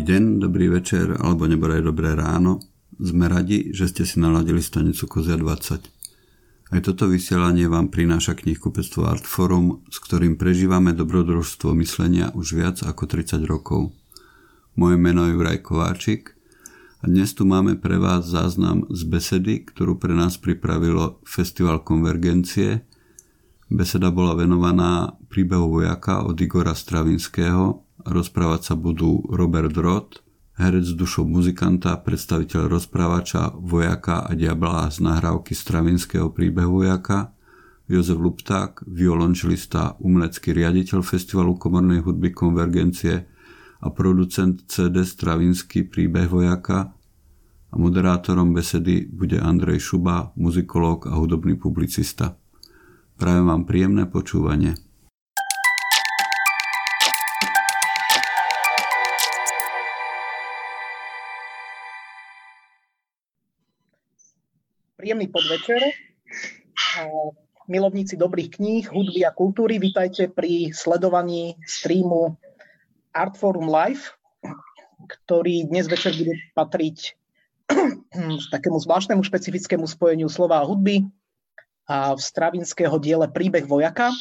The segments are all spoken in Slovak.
Dobrý deň, dobrý večer alebo nebodaj dobré ráno. Sme radi, že ste si naladili stanicu Kozia 20. Aj toto vysielanie vám prináša knihkupectvo Artforum, s ktorým prežívame dobrodružstvo myslenia už viac ako 30 rokov. Moje meno je Juraj Kováčik a dnes tu máme pre vás záznam z besedy, ktorú pre nás pripravilo Festival Konvergencie. Beseda bola venovaná príbehu vojaka od Igora Stravinského, Rozprávať sa budú Robert Roth, herec dušou muzikanta, predstaviteľ rozprávača, vojaka a diabla z nahrávky Stravinského príbehu vojaka, Jozef Lupták, violončelista, umelecký riaditeľ Festivalu komornej hudby Konvergencie a producent CD Stravinský príbeh vojaka a moderátorom besedy bude Andrej Šuba, muzikológ a hudobný publicista. Prajem vám príjemné počúvanie. Príjemný podvečer. Milovníci dobrých kníh, hudby a kultúry, vítajte pri sledovaní streamu Artforum Live, ktorý dnes večer bude patriť takému zvláštnemu špecifickému spojeniu slova a hudby a v stravinského diele Príbeh vojaka.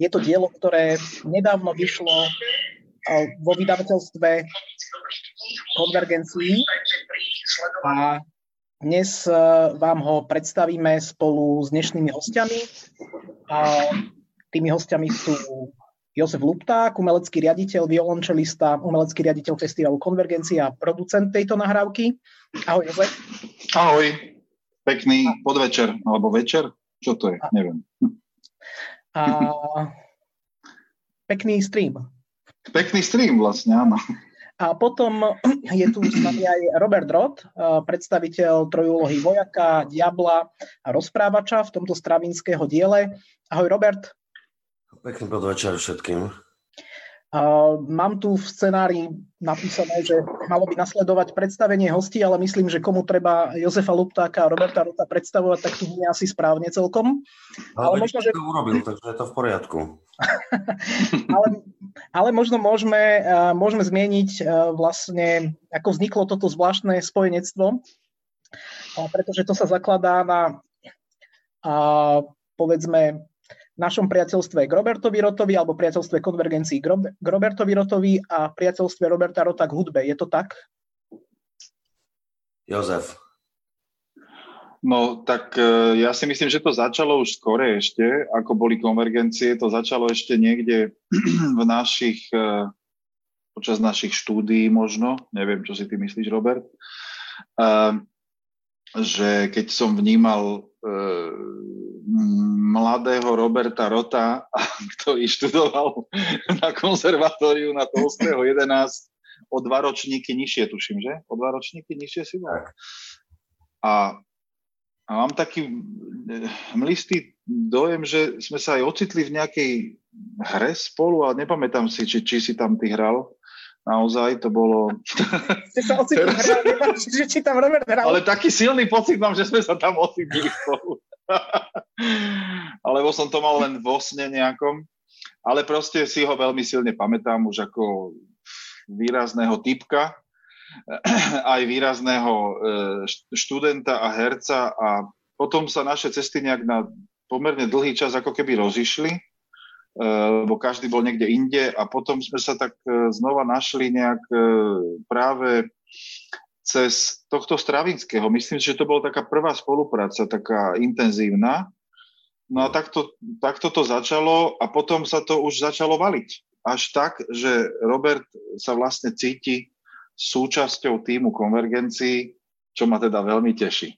Je to dielo, ktoré nedávno vyšlo vo vydavateľstve Konvergencii a dnes e, vám ho predstavíme spolu s dnešnými hostiami. A tými hostiami sú Jozef Lupták, umelecký riaditeľ, violončelista, umelecký riaditeľ festivalu Konvergencia a producent tejto nahrávky. Ahoj, Jozef. Ahoj. Pekný podvečer, alebo večer? Čo to je? Neviem. A pekný stream. Pekný stream vlastne, áno. A potom je tu s nami aj Robert Roth, predstaviteľ trojúlohy vojaka, diabla a rozprávača v tomto stravinského diele. Ahoj Robert. Pekný podvečer všetkým. Mám tu v scenári napísané, že malo by nasledovať predstavenie hostí, ale myslím, že komu treba Jozefa Luptáka a Roberta Rota predstavovať, tak tu nie asi správne celkom. Ale, ale možno, že... to urobil, takže je to v poriadku. ale, ale možno môžeme, môžeme zmieniť vlastne, ako vzniklo toto zvláštne spojenectvo, pretože to sa zakladá na a, povedzme našom priateľstve k Robertovi Rotovi alebo priateľstve konvergencii k Robertovi Rotovi a priateľstve Roberta Rota k hudbe. Je to tak? Jozef. No tak e, ja si myslím, že to začalo už skore ešte, ako boli konvergencie. To začalo ešte niekde v našich, e, počas našich štúdií možno. Neviem, čo si ty myslíš, Robert. E, že keď som vnímal mladého Roberta Rota, ktorý študoval na konzervatóriu na Tolstého 11 o dva ročníky nižšie, tuším, že? O dva ročníky nižšie si bol. A, a mám taký eh, mlistý dojem, že sme sa aj ocitli v nejakej hre spolu, ale nepamätám si, či, či si tam ty hral. Naozaj to bolo... Ste sa ocitli Teraz... že či tam Robert hral. Ale taký silný pocit mám, že sme sa tam ocitli spolu. Alebo som to mal len vo sne nejakom. Ale proste si ho veľmi silne pamätám už ako výrazného typka, aj výrazného e, študenta a herca a potom sa naše cesty nejak na pomerne dlhý čas ako keby rozišli, lebo každý bol niekde inde a potom sme sa tak e, znova našli nejak práve cez tohto Stravinského. Myslím že to bola taká prvá spolupráca, taká intenzívna. No a takto, takto to začalo a potom sa to už začalo valiť. Až tak, že Robert sa vlastne cíti súčasťou týmu konvergencií, čo ma teda veľmi teší.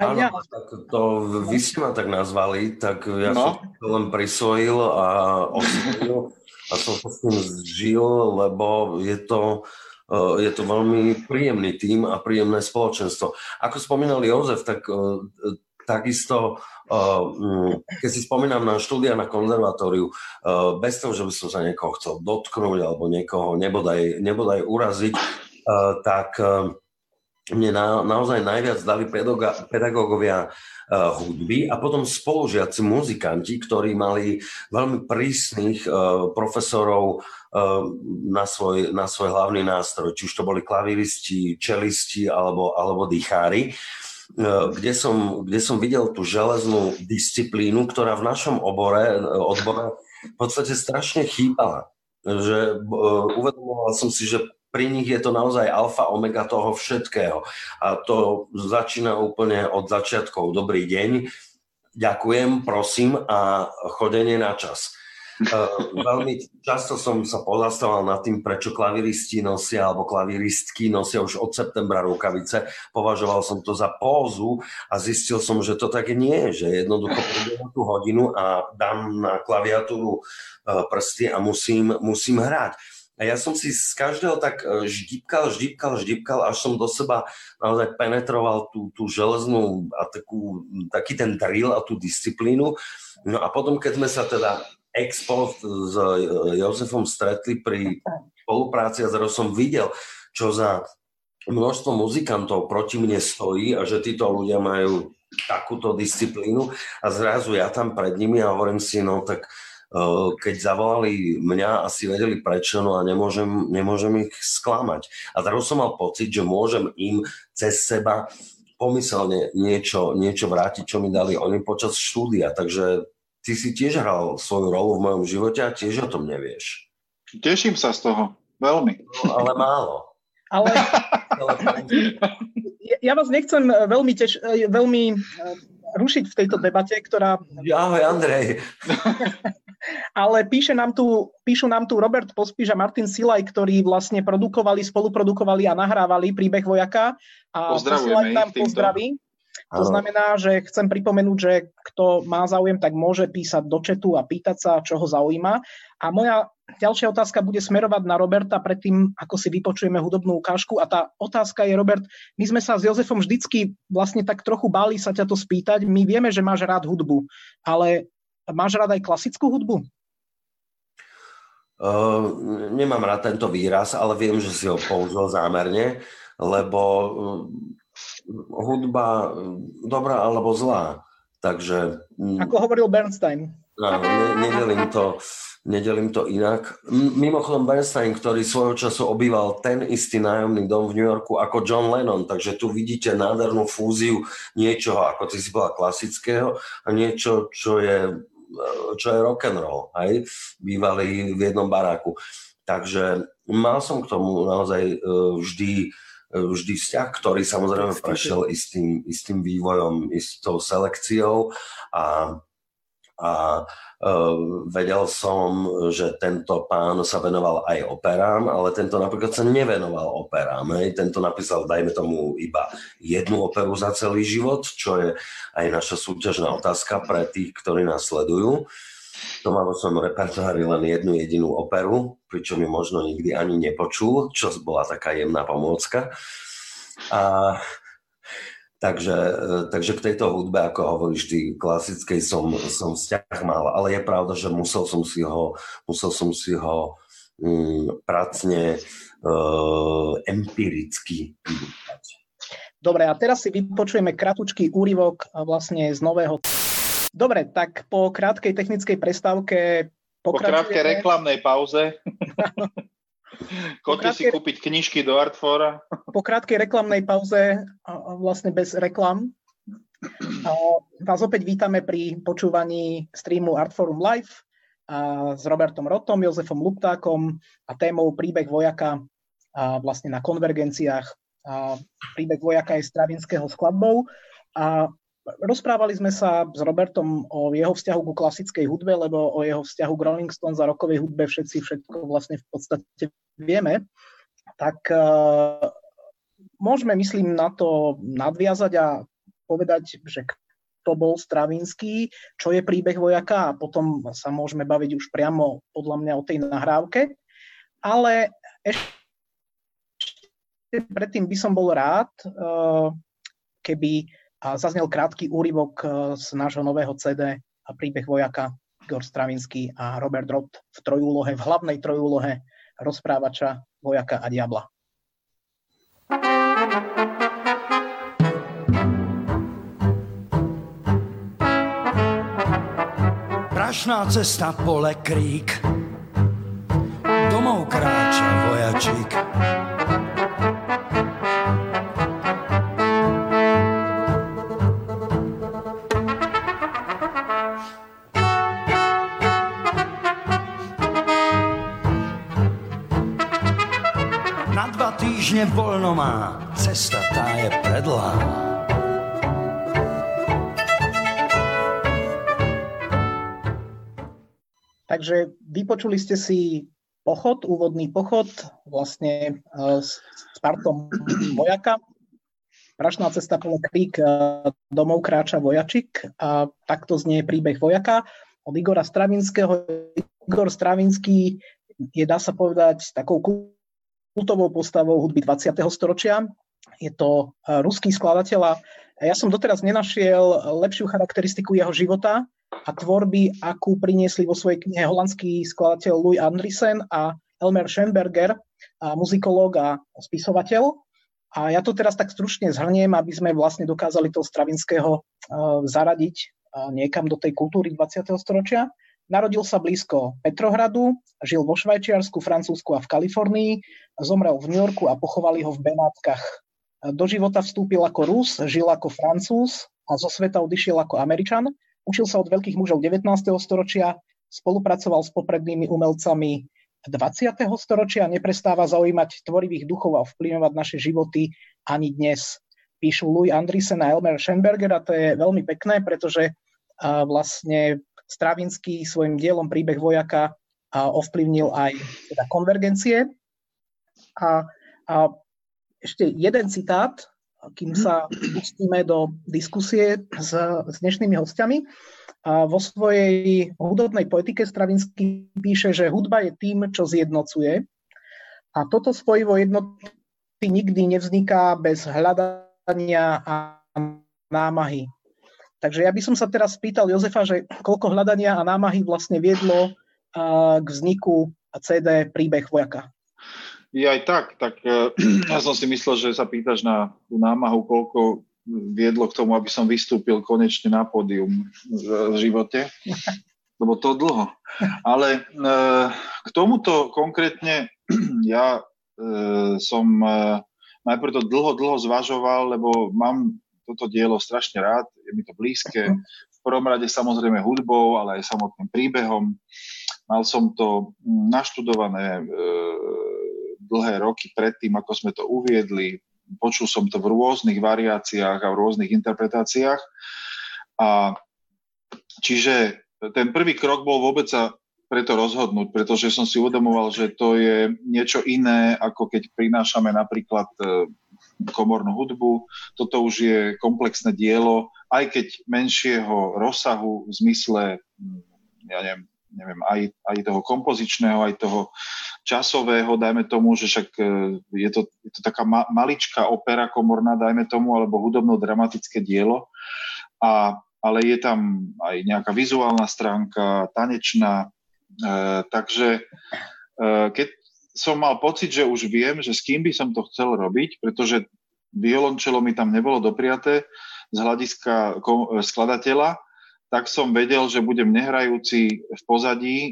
Áno, ja. tak to vy ste ma tak nazvali, tak ja no. som to len prisvojil a osvojil a som sa s tým žil, lebo je to Eh, je to veľmi príjemný tým a príjemné spoločenstvo. Ako spomínal Jozef, tak eh, takisto, mm, keď si spomínam na štúdia na konzervatóriu, bez toho, že by som sa niekoho chcel dotknúť alebo niekoho nebodaj, nebodaj uraziť, tak mne na, naozaj najviac dali pedagógovia uh, hudby a potom spolužiaci muzikanti, ktorí mali veľmi prísnych uh, profesorov uh, na, svoj, na svoj hlavný nástroj, či už to boli klaviristi, čelisti alebo, alebo dýchári kde som, kde som videl tú železnú disciplínu, ktorá v našom obore, odbore v podstate strašne chýbala. Že uvedomoval som si, že pri nich je to naozaj alfa omega toho všetkého. A to začína úplne od začiatkov. Dobrý deň, ďakujem, prosím a chodenie na čas. Uh, veľmi často som sa pozastával nad tým, prečo klaviristi nosia alebo klaviristky nosia už od septembra rukavice. Považoval som to za pózu a zistil som, že to tak nie je, že jednoducho prídem tú hodinu a dám na klaviatúru uh, prsty a musím, musím hrať. A ja som si z každého tak e, ždípkal, ždípkal, ždípkal, až som do seba naozaj penetroval tú, tú železnú a takú, taký ten drill a tú disciplínu. No a potom, keď sme sa teda ex s e, Jozefom stretli pri spolupráci a zrazu som videl, čo za množstvo muzikantov proti mne stojí a že títo ľudia majú takúto disciplínu a zrazu ja tam pred nimi a hovorím si, no tak keď zavolali mňa, asi vedeli prečo, no a nemôžem, nemôžem ich sklamať. A teraz som mal pocit, že môžem im cez seba pomyselne niečo, niečo vrátiť, čo mi dali oni počas štúdia. Takže ty si tiež hral svoju rolu v mojom živote a tiež o tom nevieš. Teším sa z toho. Veľmi. No, ale málo. Ale ja vás nechcem veľmi, tež, veľmi eh, rušiť v tejto debate, ktorá... Ahoj, Andrej. Ale píše nám tu, píšu nám tu Robert Pospíš a Martin Silaj, ktorí vlastne produkovali, spoluprodukovali a nahrávali príbeh vojaka. A Pozdravujeme nám pozdraví. To znamená, že chcem pripomenúť, že kto má záujem, tak môže písať do četu a pýtať sa, čo ho zaujíma. A moja ďalšia otázka bude smerovať na Roberta predtým, ako si vypočujeme hudobnú ukážku. A tá otázka je, Robert, my sme sa s Jozefom vždycky vlastne tak trochu báli sa ťa to spýtať. My vieme, že máš rád hudbu, ale Máš rád aj klasickú hudbu? Uh, nemám rád tento výraz, ale viem, že si ho použil zámerne, lebo uh, hudba dobrá alebo zlá. Takže... Mm, Ako hovoril Bernstein. Áno, ne, nedelím, to, nedelím to inak. Mimochodom Bernstein, ktorý svojho času obýval ten istý nájomný dom v New Yorku ako John Lennon, takže tu vidíte nádhernú fúziu niečoho, ako ty si bola klasického a niečo, čo je čo je rock and roll, aj bývali v jednom baráku. Takže mal som k tomu naozaj e, vždy, e, vždy vzťah, ktorý samozrejme prešiel istým, istým vývojom, istou selekciou a a vedel som, že tento pán sa venoval aj operám, ale tento napríklad sa nevenoval operám. Hej. Tento napísal, dajme tomu, iba jednu operu za celý život, čo je aj naša súťažná otázka pre tých, ktorí nás sledujú. To vo svojom repertoári len jednu jedinú operu, pričom ju možno nikdy ani nepočul, čo bola taká jemná pomôcka. A Takže, e, takže k tejto hudbe, ako hovoríš ty, klasickej som, som vzťah mal, ale je pravda, že musel som si ho, musel som si ho mm, pracne uh, empiricky vybúchať. Dobre, a teraz si vypočujeme kratučký úryvok vlastne z nového... Dobre, tak po krátkej technickej prestávke Po krátkej reklamnej pauze. Chodte si kúpiť knižky do Artfora. Po krátkej reklamnej pauze, vlastne bez reklam, vás opäť vítame pri počúvaní streamu Artforum Live s Robertom Rotom, Jozefom Luptákom a témou príbeh vojaka vlastne na konvergenciách. Príbeh vojaka je Stravinského skladbou. A Rozprávali sme sa s Robertom o jeho vzťahu ku klasickej hudbe, lebo o jeho vzťahu k Rolling Stones a rokovej hudbe všetci všetko vlastne v podstate vieme. Tak uh, môžeme, myslím, na to nadviazať a povedať, že kto bol Stravinský, čo je príbeh vojaka a potom sa môžeme baviť už priamo podľa mňa o tej nahrávke. Ale ešte predtým by som bol rád, uh, keby a zaznel krátky úryvok eh, z nášho nového CD a príbeh vojaka Igor Stravinsky a Robert Roth v trojúlohe, v hlavnej trojúlohe rozprávača, vojaka a diabla. Prašná cesta, pole, krík, domov kráča vojačík týždne voľno má, cesta tá je predlhá. Takže vypočuli ste si pochod, úvodný pochod vlastne e, s partom vojaka. Prašná cesta pole krík, e, domov kráča vojačik a takto znie príbeh vojaka od Igora Stravinského. Igor Stravinský je, dá sa povedať, takou kultovou postavou hudby 20. storočia. Je to e, ruský skladateľ a ja som doteraz nenašiel lepšiu charakteristiku jeho života, a tvorby, akú priniesli vo svojej knihe holandský skladateľ Louis Andriessen a Elmer Schemberger, a muzikológ a spisovateľ. A ja to teraz tak stručne zhrniem, aby sme vlastne dokázali toho Stravinského uh, zaradiť uh, niekam do tej kultúry 20. storočia. Narodil sa blízko Petrohradu, žil vo Švajčiarsku, Francúzsku a v Kalifornii, zomrel v New Yorku a pochovali ho v Benátkach. Do života vstúpil ako Rus, žil ako Francúz a zo sveta odišiel ako Američan. Učil sa od veľkých mužov 19. storočia, spolupracoval s poprednými umelcami 20. storočia a neprestáva zaujímať tvorivých duchov a vplyvňovať naše životy ani dnes. Píšu Louis Andriessen a Elmer Schenberger a to je veľmi pekné, pretože vlastne Stravinsky svojim dielom príbeh vojaka ovplyvnil aj teda konvergencie. A, a ešte jeden citát, kým sa pustíme do diskusie s, s dnešnými hostiami. A vo svojej hudobnej poetike Stravinsky píše, že hudba je tým, čo zjednocuje. A toto spojivo jednoty nikdy nevzniká bez hľadania a námahy. Takže ja by som sa teraz spýtal Jozefa, že koľko hľadania a námahy vlastne viedlo k vzniku CD Príbeh vojaka. Je aj tak, tak e, ja som si myslel, že sa pýtaš na tú námahu, koľko viedlo k tomu, aby som vystúpil konečne na pódium v živote, lebo to dlho. Ale e, k tomuto konkrétne ja e, som najprv to dlho, dlho zvažoval, lebo mám toto dielo strašne rád, je mi to blízke. V prvom rade samozrejme hudbou, ale aj samotným príbehom. Mal som to naštudované dlhé roky predtým, ako sme to uviedli. Počul som to v rôznych variáciách a v rôznych interpretáciách. A čiže ten prvý krok bol vôbec sa preto rozhodnúť, pretože som si uvedomoval, že to je niečo iné, ako keď prinášame napríklad e, komornú hudbu. Toto už je komplexné dielo, aj keď menšieho rozsahu v zmysle, ja neviem, neviem aj, aj toho kompozičného, aj toho časového, dajme tomu, že však e, je to, je to taká ma, maličká opera komorná, dajme tomu, alebo hudobno-dramatické dielo. A, ale je tam aj nejaká vizuálna stránka, tanečná. E, takže e, keď som mal pocit, že už viem, že s kým by som to chcel robiť, pretože violončelo mi tam nebolo dopriaté z hľadiska skladateľa, tak som vedel, že budem nehrajúci v pozadí, e,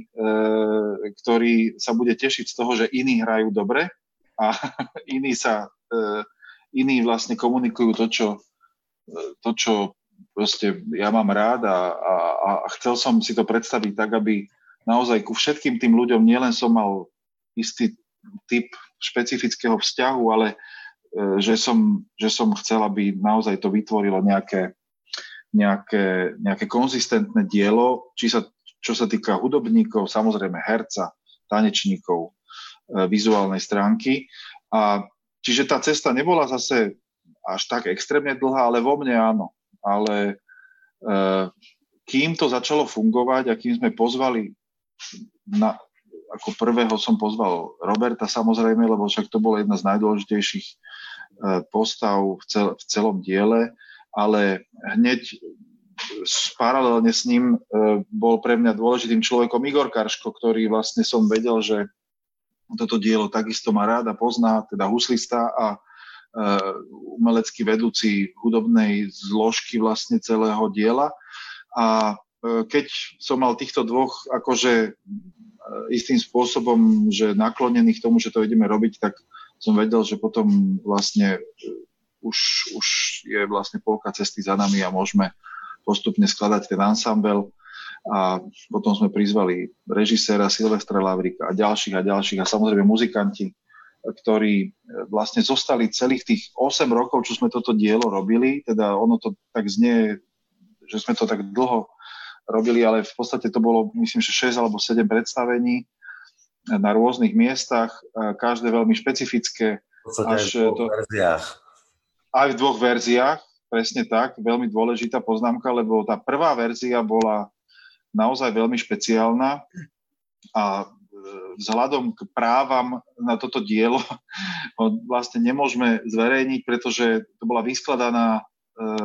ktorý sa bude tešiť z toho, že iní hrajú dobre a iní sa e, iní vlastne komunikujú to, čo, e, to, čo proste ja mám rád a, a, a chcel som si to predstaviť tak, aby naozaj ku všetkým tým ľuďom nielen som mal istý typ špecifického vzťahu, ale e, že som, že som chcel, aby naozaj to vytvorilo nejaké, nejaké, nejaké konzistentné dielo, či sa, čo sa týka hudobníkov, samozrejme herca, tanečníkov, e, vizuálnej stránky. A čiže tá cesta nebola zase až tak extrémne dlhá, ale vo mne áno. Ale e, kým to začalo fungovať a kým sme pozvali na, ako prvého som pozval Roberta samozrejme, lebo však to bola jedna z najdôležitejších e, postav v, cel, v celom diele ale hneď paralelne s ním e, bol pre mňa dôležitým človekom Igor Karško, ktorý vlastne som vedel, že toto dielo takisto má rád a pozná, teda huslista a e, umelecký vedúci hudobnej zložky vlastne celého diela. A keď som mal týchto dvoch akože istým spôsobom, že naklonených tomu, že to ideme robiť, tak som vedel, že potom vlastne už, už je vlastne polka cesty za nami a môžeme postupne skladať ten ansambel a potom sme prizvali režiséra Silvestra Lavrika a ďalších a ďalších a samozrejme muzikanti, ktorí vlastne zostali celých tých 8 rokov, čo sme toto dielo robili, teda ono to tak znie, že sme to tak dlho robili, ale v podstate to bolo, myslím, že 6 alebo 7 predstavení na rôznych miestach, každé veľmi špecifické. Až v to, verziách. Aj v dvoch verziách, presne tak, veľmi dôležitá poznámka, lebo tá prvá verzia bola naozaj veľmi špeciálna a e, vzhľadom k právam na toto dielo vlastne nemôžeme zverejniť, pretože to bola vyskladaná e,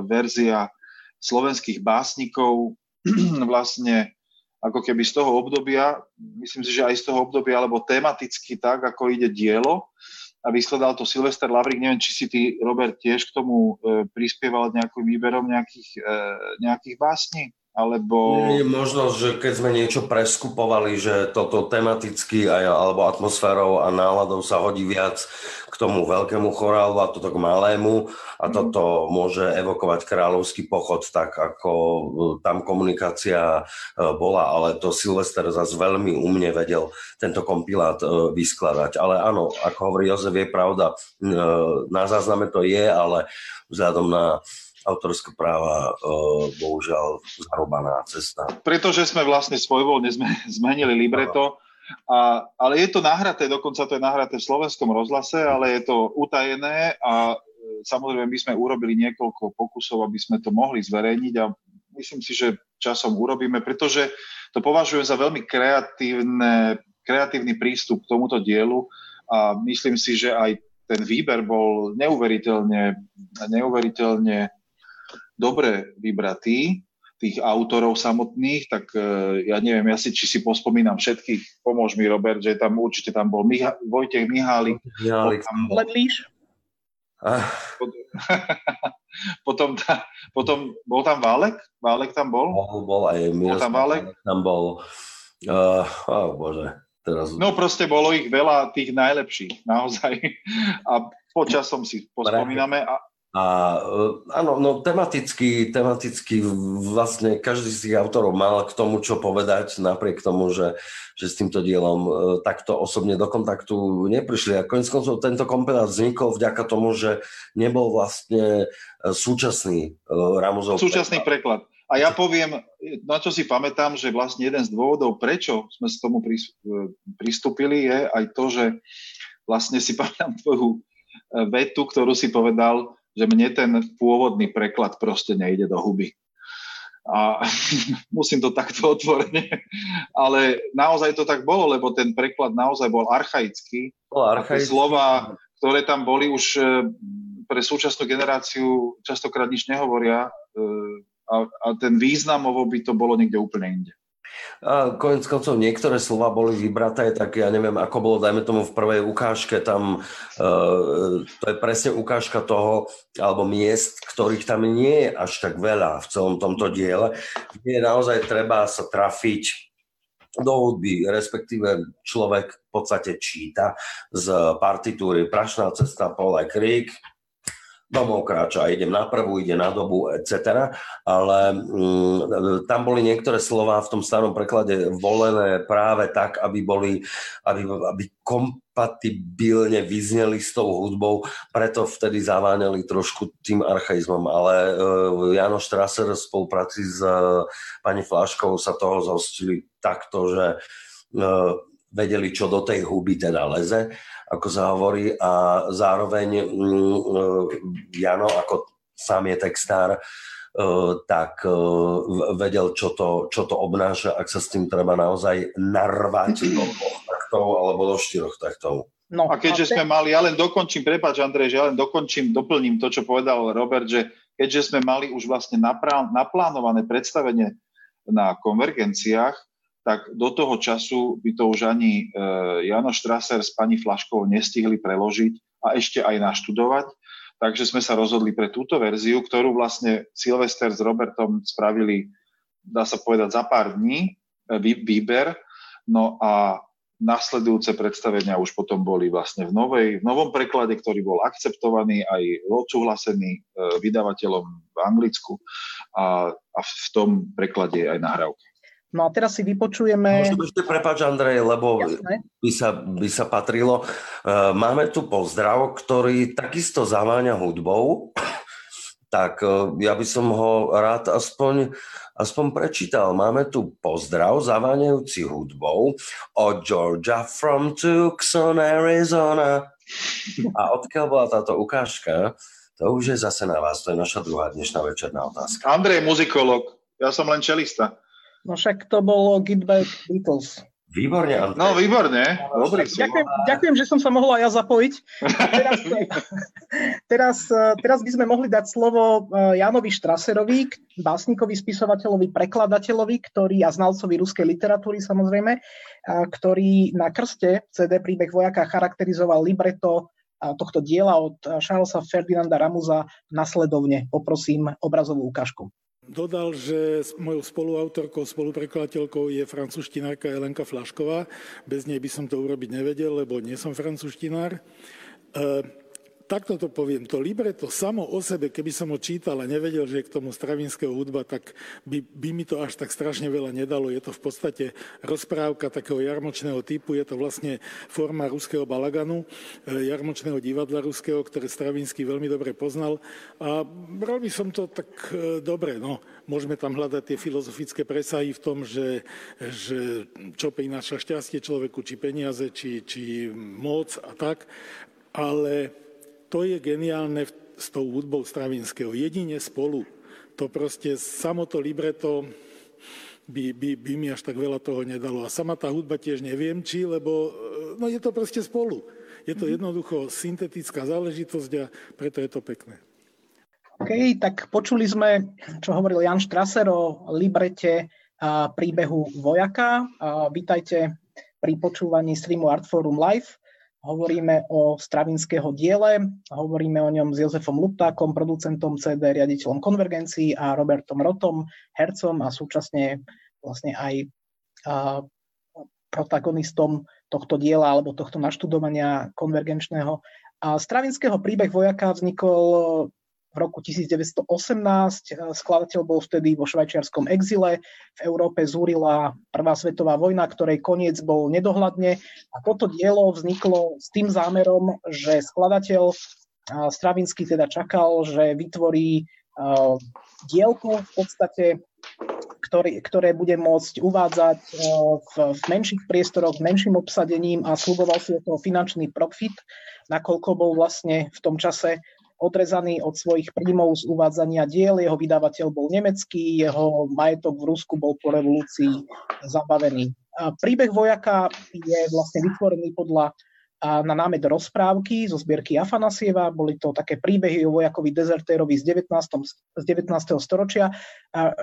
verzia slovenských básnikov vlastne ako keby z toho obdobia, myslím si, že aj z toho obdobia, alebo tematicky tak, ako ide dielo. A vyskladal to Silvester Lavrik, neviem, či si ty, Robert, tiež k tomu e, prispieval nejakým výberom nejakých, e, nejakých básní? Alebo... Je možnosť, že keď sme niečo preskupovali, že toto tematicky aj, alebo atmosférou a náladou sa hodí viac k tomu veľkému chorálu a toto k malému a mm. toto môže evokovať kráľovský pochod tak, ako e, tam komunikácia e, bola, ale to Silvester zase veľmi umne vedel tento kompilát e, vyskladať. Ale áno, ako hovorí Jozef, je pravda, na zázname to je, ale vzhľadom na autorská práva uh, bohužiaľ zarobaná cesta. Pretože sme vlastne svojvoľne zmenili libreto, a, ale je to nahraté, dokonca to je nahraté v slovenskom rozhlase, ale je to utajené a e, samozrejme my sme urobili niekoľko pokusov, aby sme to mohli zverejniť a myslím si, že časom urobíme, pretože to považujem za veľmi kreatívne, kreatívny prístup k tomuto dielu a myslím si, že aj ten výber bol neuveriteľne, neuveriteľne dobre vybratý, tých autorov samotných, tak uh, ja neviem, ja si, či si pospomínam všetkých, pomôž mi Robert, že tam určite tam bol Miha, Vojtech Mihálik. Mihálik. Tam, Ledlíš. Ah. Potom, tá, potom bol tam Válek? Válek tam bol? Bol, bol aj Bol tam Válek? Tam bol, uh, oh bože, teraz... No proste bolo ich veľa tých najlepších, naozaj. A počasom si pospomíname. A, a e, áno, no tematicky, tematicky vlastne každý z tých autorov mal k tomu, čo povedať, napriek tomu, že, že s týmto dielom e, takto osobne do kontaktu neprišli. A konec koncov tento kompilát vznikol vďaka tomu, že nebol vlastne e, súčasný Ramuzov Súčasný preklad. A ja poviem, na čo si pamätám, že vlastne jeden z dôvodov, prečo sme s tomu pristúpili, je aj to, že vlastne si pamätám tvoju vetu, ktorú si povedal, že mne ten pôvodný preklad proste nejde do huby. A musím to takto otvorene, ale naozaj to tak bolo, lebo ten preklad naozaj bol archaický. Bol archaický. slova, ktoré tam boli už e, pre súčasnú generáciu častokrát nič nehovoria e, a, a ten významovo by to bolo niekde úplne inde. Konec koncov niektoré slova boli vybraté, tak ja neviem, ako bolo, dajme tomu v prvej ukážke, tam uh, to je presne ukážka toho, alebo miest, ktorých tam nie je až tak veľa v celom tomto diele, kde je naozaj treba sa trafiť do hudby, respektíve človek v podstate číta z partitúry Prašná cesta, Pole Krík, domov kráča, idem na prvú, ide na dobu, etc. Ale mm, tam boli niektoré slova v tom starom preklade volené práve tak, aby boli, aby, aby kompatibilne vyzneli s tou hudbou, preto vtedy zaváňali trošku tým archaizmom. Ale uh, Jano Strasser v spolupráci s uh, pani Fláškou sa toho zhostili takto, že uh, vedeli, čo do tej huby teda leze ako sa hovorí, a zároveň mm, e, Jano, ako sám je textár, e, tak e, vedel, čo to, čo to obnáša, ak sa s tým treba naozaj narvať do dvoch taktov alebo do štyroch taktov. No, a keďže sme mali, ja len dokončím, prepáč Andrej, že ja len dokončím, doplním to, čo povedal Robert, že keďže sme mali už vlastne naplánované predstavenie na konvergenciách, tak do toho času by to už ani e, Jano Strasser s pani Flaškou nestihli preložiť a ešte aj naštudovať. Takže sme sa rozhodli pre túto verziu, ktorú vlastne Silvester s Robertom spravili dá sa povedať, za pár dní výber. No a nasledujúce predstavenia už potom boli vlastne v, novej, v novom preklade, ktorý bol akceptovaný aj odsúhlasený vydavateľom v Anglicku a, a v tom preklade aj nahrávka. No a teraz si vypočujeme... Môžem ešte prepáč, Andrej, lebo by sa, by sa patrilo. E, máme tu pozdrav, ktorý takisto zaváňa hudbou, tak e, ja by som ho rád aspoň, aspoň prečítal. Máme tu pozdrav zaváňajúci hudbou od Georgia from Tucson, Arizona. A odkiaľ bola táto ukážka, to už je zase na vás. To je naša druhá dnešná večerná otázka. Andrej muzikolog, ja som len čelista. No však to bolo Get Back Beatles. Výborne, Andrej. No, výborne. Dobrý ďakujem, ďakujem, že som sa mohla ja zapojiť. Teraz, teraz, teraz by sme mohli dať slovo eh, Janovi Štraserovi, básnikovi, spisovateľovi, prekladateľovi, ktorý a znalcovi ruskej literatúry samozrejme, eh, ktorý na krste CD príbeh vojaka charakterizoval libreto eh, tohto diela od Charlesa Ferdinanda Ramuza nasledovne. Poprosím obrazovú ukážku. Dodal, že mojou spoluautorkou, spoluprekladateľkou je francúzštinárka Elenka Flašková. Bez nej by som to urobiť nevedel, lebo nie som francúzštinár. E, takto to poviem, to libreto samo o sebe, keby som ho čítal a nevedel, že je k tomu stravinského hudba, tak by, by mi to až tak strašne veľa nedalo. Je to v podstate rozprávka takého jarmočného typu, je to vlastne forma ruského balaganu, e, jarmočného divadla ruského, ktoré Stravinsky veľmi dobre poznal. A by som to tak e, dobre, no, môžeme tam hľadať tie filozofické presahy v tom, že, že čo prináša šťastie človeku, či peniaze, či, či moc a tak, ale to je geniálne s tou hudbou Stravinského. Jedine spolu. To proste, samo to libreto by, by, by mi až tak veľa toho nedalo. A sama tá hudba tiež neviem, či, lebo no je to proste spolu. Je to mhm. jednoducho syntetická záležitosť a preto je to pekné. OK, tak počuli sme, čo hovoril Jan Štraser o librete a príbehu vojaka. A vítajte pri počúvaní streamu Artforum Live. Hovoríme o Stravinského diele, hovoríme o ňom s Jozefom Luptákom, producentom CD, riaditeľom konvergencií a Robertom Rotom, hercom a súčasne vlastne aj a, protagonistom tohto diela alebo tohto naštudovania konvergenčného. A Stravinského príbeh vojaka vznikol v roku 1918. Skladateľ bol vtedy vo švajčiarskom exile. V Európe zúrila Prvá svetová vojna, ktorej koniec bol nedohľadne. A toto dielo vzniklo s tým zámerom, že skladateľ Stravinsky teda čakal, že vytvorí dielko v podstate, ktoré, ktoré bude môcť uvádzať v, v menších priestoroch, menším obsadením a sluboval si o toho finančný profit, nakoľko bol vlastne v tom čase odrezaný od svojich príjmov z uvádzania diel. Jeho vydavateľ bol nemecký, jeho majetok v Rusku bol po revolúcii zabavený. Príbeh vojaka je vlastne vytvorený podľa na námed rozprávky zo zbierky Afanasieva. Boli to také príbehy o vojakovi dezertérovi z 19. Z 19. storočia.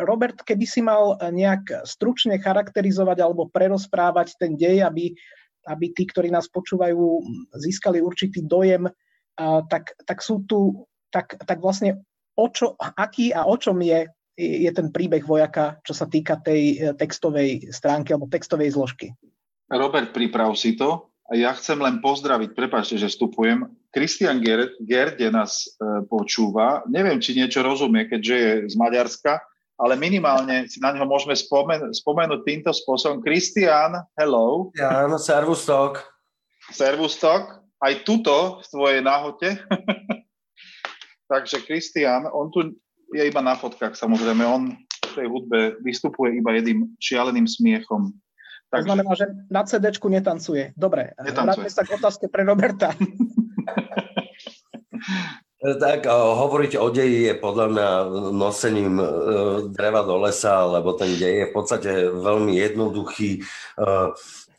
Robert, keby si mal nejak stručne charakterizovať alebo prerozprávať ten dej, aby, aby tí, ktorí nás počúvajú, získali určitý dojem, tak, tak sú tu, tak, tak vlastne o čo, aký a o čom je, je ten príbeh vojaka, čo sa týka tej e, textovej stránky alebo textovej zložky. Robert, priprav si to. Ja chcem len pozdraviť, prepáčte, že vstupujem. Kristian Gerde nás e, počúva. Neviem, či niečo rozumie, keďže je z Maďarska, ale minimálne si na neho môžeme spomen- spomenúť týmto spôsobom. Kristian, hello. Jan, servus tok. Servus tok aj tuto v tvojej náhote. Takže Kristian, on tu je iba na fotkách samozrejme, on v tej hudbe vystupuje iba jedným šialeným smiechom. Takže... To znamená, že na CD netancuje. Dobre, vráťme sa k otázke pre Roberta. Tak hovoriť o deji je podľa mňa nosením e, dreva do lesa, lebo ten dej je v podstate veľmi jednoduchý.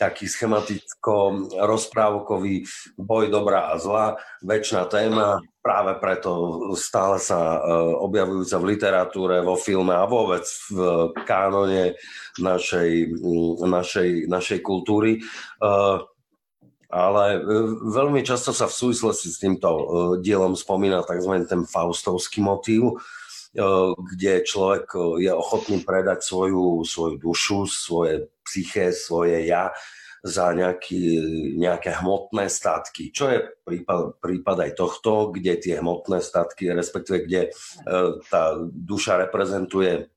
Taký schematicko rozprávkový boj dobrá a zla, väčšina téma, práve preto stále sa e, objavujúca v literatúre, vo filme a vôbec v kánone našej, našej, našej kultúry. E, ale e, veľmi často sa v súvislosti s týmto dielom spomína tzv. ten faustovský motív, kde človek je ochotný predať svoju, svoju dušu, svoje psyché, svoje ja za nejaký, nejaké hmotné statky. Čo je prípad, prípad aj tohto, kde tie hmotné statky, respektíve kde tá duša reprezentuje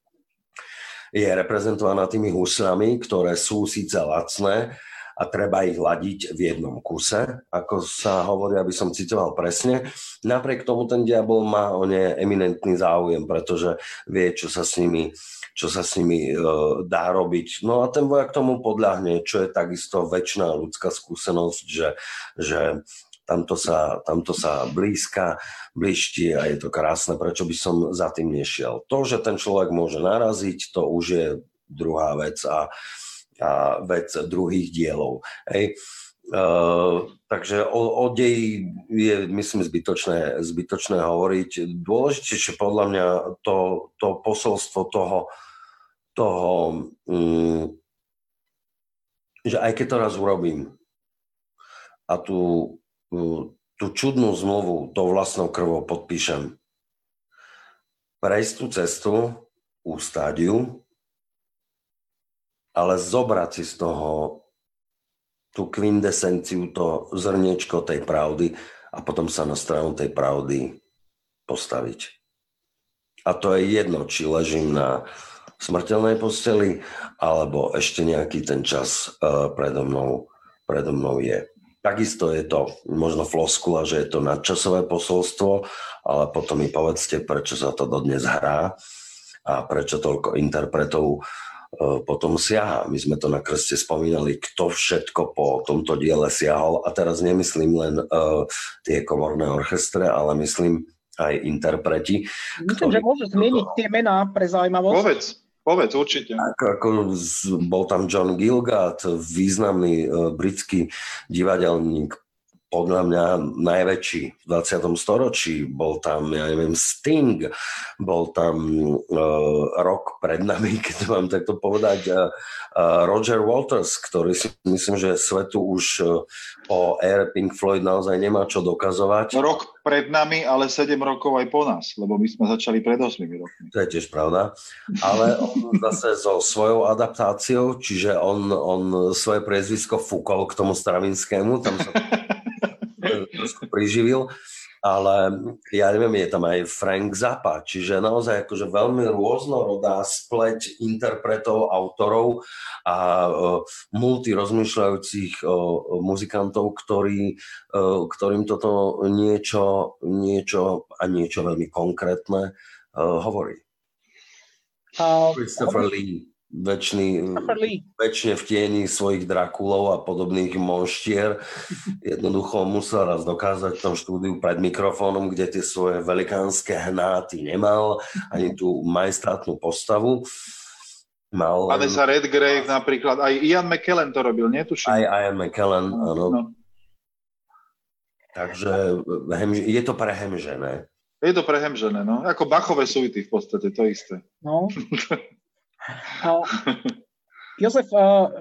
je reprezentovaná tými husľami, ktoré sú síce lacné, a treba ich ladiť v jednom kuse, ako sa hovorí, aby som citoval presne. Napriek tomu ten diabol má o ne eminentný záujem, pretože vie, čo sa s nimi čo sa s nimi e, dá robiť. No a ten vojak tomu podľahne, čo je takisto väčšiná ľudská skúsenosť, že, že tamto sa, tamto sa blízka, bližti a je to krásne, prečo by som za tým nešiel. To, že ten človek môže naraziť, to už je druhá vec a a vec druhých dielov. Hej. Uh, takže o, o deji je, myslím, zbytočné, zbytočné hovoriť. Dôležitejšie podľa mňa to, to posolstvo toho, toho um, že aj keď to raz urobím a tú, tú čudnú zmluvu tou vlastnou krvou podpíšem, prejsť tú cestu, ustáť ju, ale zobrať si z toho tú kvindesenciu, to zrniečko tej pravdy a potom sa na stranu tej pravdy postaviť. A to je jedno, či ležím na smrteľnej posteli, alebo ešte nejaký ten čas uh, predo, mnou, predo mnou je. Takisto je to možno floskula, že je to nadčasové posolstvo, ale potom mi povedzte, prečo sa to dodnes hrá a prečo toľko interpretov E, potom siaha. My sme to na krste spomínali, kto všetko po tomto diele siahol a teraz nemyslím len uh, tie komorné orchestre, ale myslím aj interpreti. Myslím, že môžeš zmieniť tie mená pre zaujímavosť. Povedz, povedz, určite. Ako, ako bol tam John Gilgad, významný uh, britský divadelník, podľa mňa najväčší v 20. storočí. Bol tam, ja neviem, Sting, bol tam uh, rok pred nami, keď mám takto povedať, uh, Roger Waters, ktorý si myslím, že svetu už uh, po ére Pink Floyd naozaj nemá čo dokazovať. Rok pred nami, ale 7 rokov aj po nás, lebo my sme začali pred 8 rokmi. To je tiež pravda. Ale on zase so svojou adaptáciou, čiže on, on svoje priezvisko fúkol k tomu Stravinskému, tam sa priživil, ale ja neviem, je tam aj Frank Zappa, čiže naozaj akože veľmi rôznorodá spleť interpretov, autorov a uh, multirozmýšľajúcich uh, muzikantov, ktorí, uh, ktorým toto niečo, niečo a niečo veľmi konkrétne hovorí. Uh, Christopher Lee väčšný, väčšine v tieni svojich Drakulov a podobných monštier. Jednoducho musel raz dokázať v tom štúdiu pred mikrofónom, kde tie svoje velikánske hnáty nemal, ani tú majestátnu postavu. Mal Vanessa Redgrave napríklad, aj Ian McKellen to robil, netuším. Aj Ian McKellen, áno. No. Takže je to prehemžené. Je to prehemžené, no. Ako Bachové suity v podstate, to isté. No. Jozef,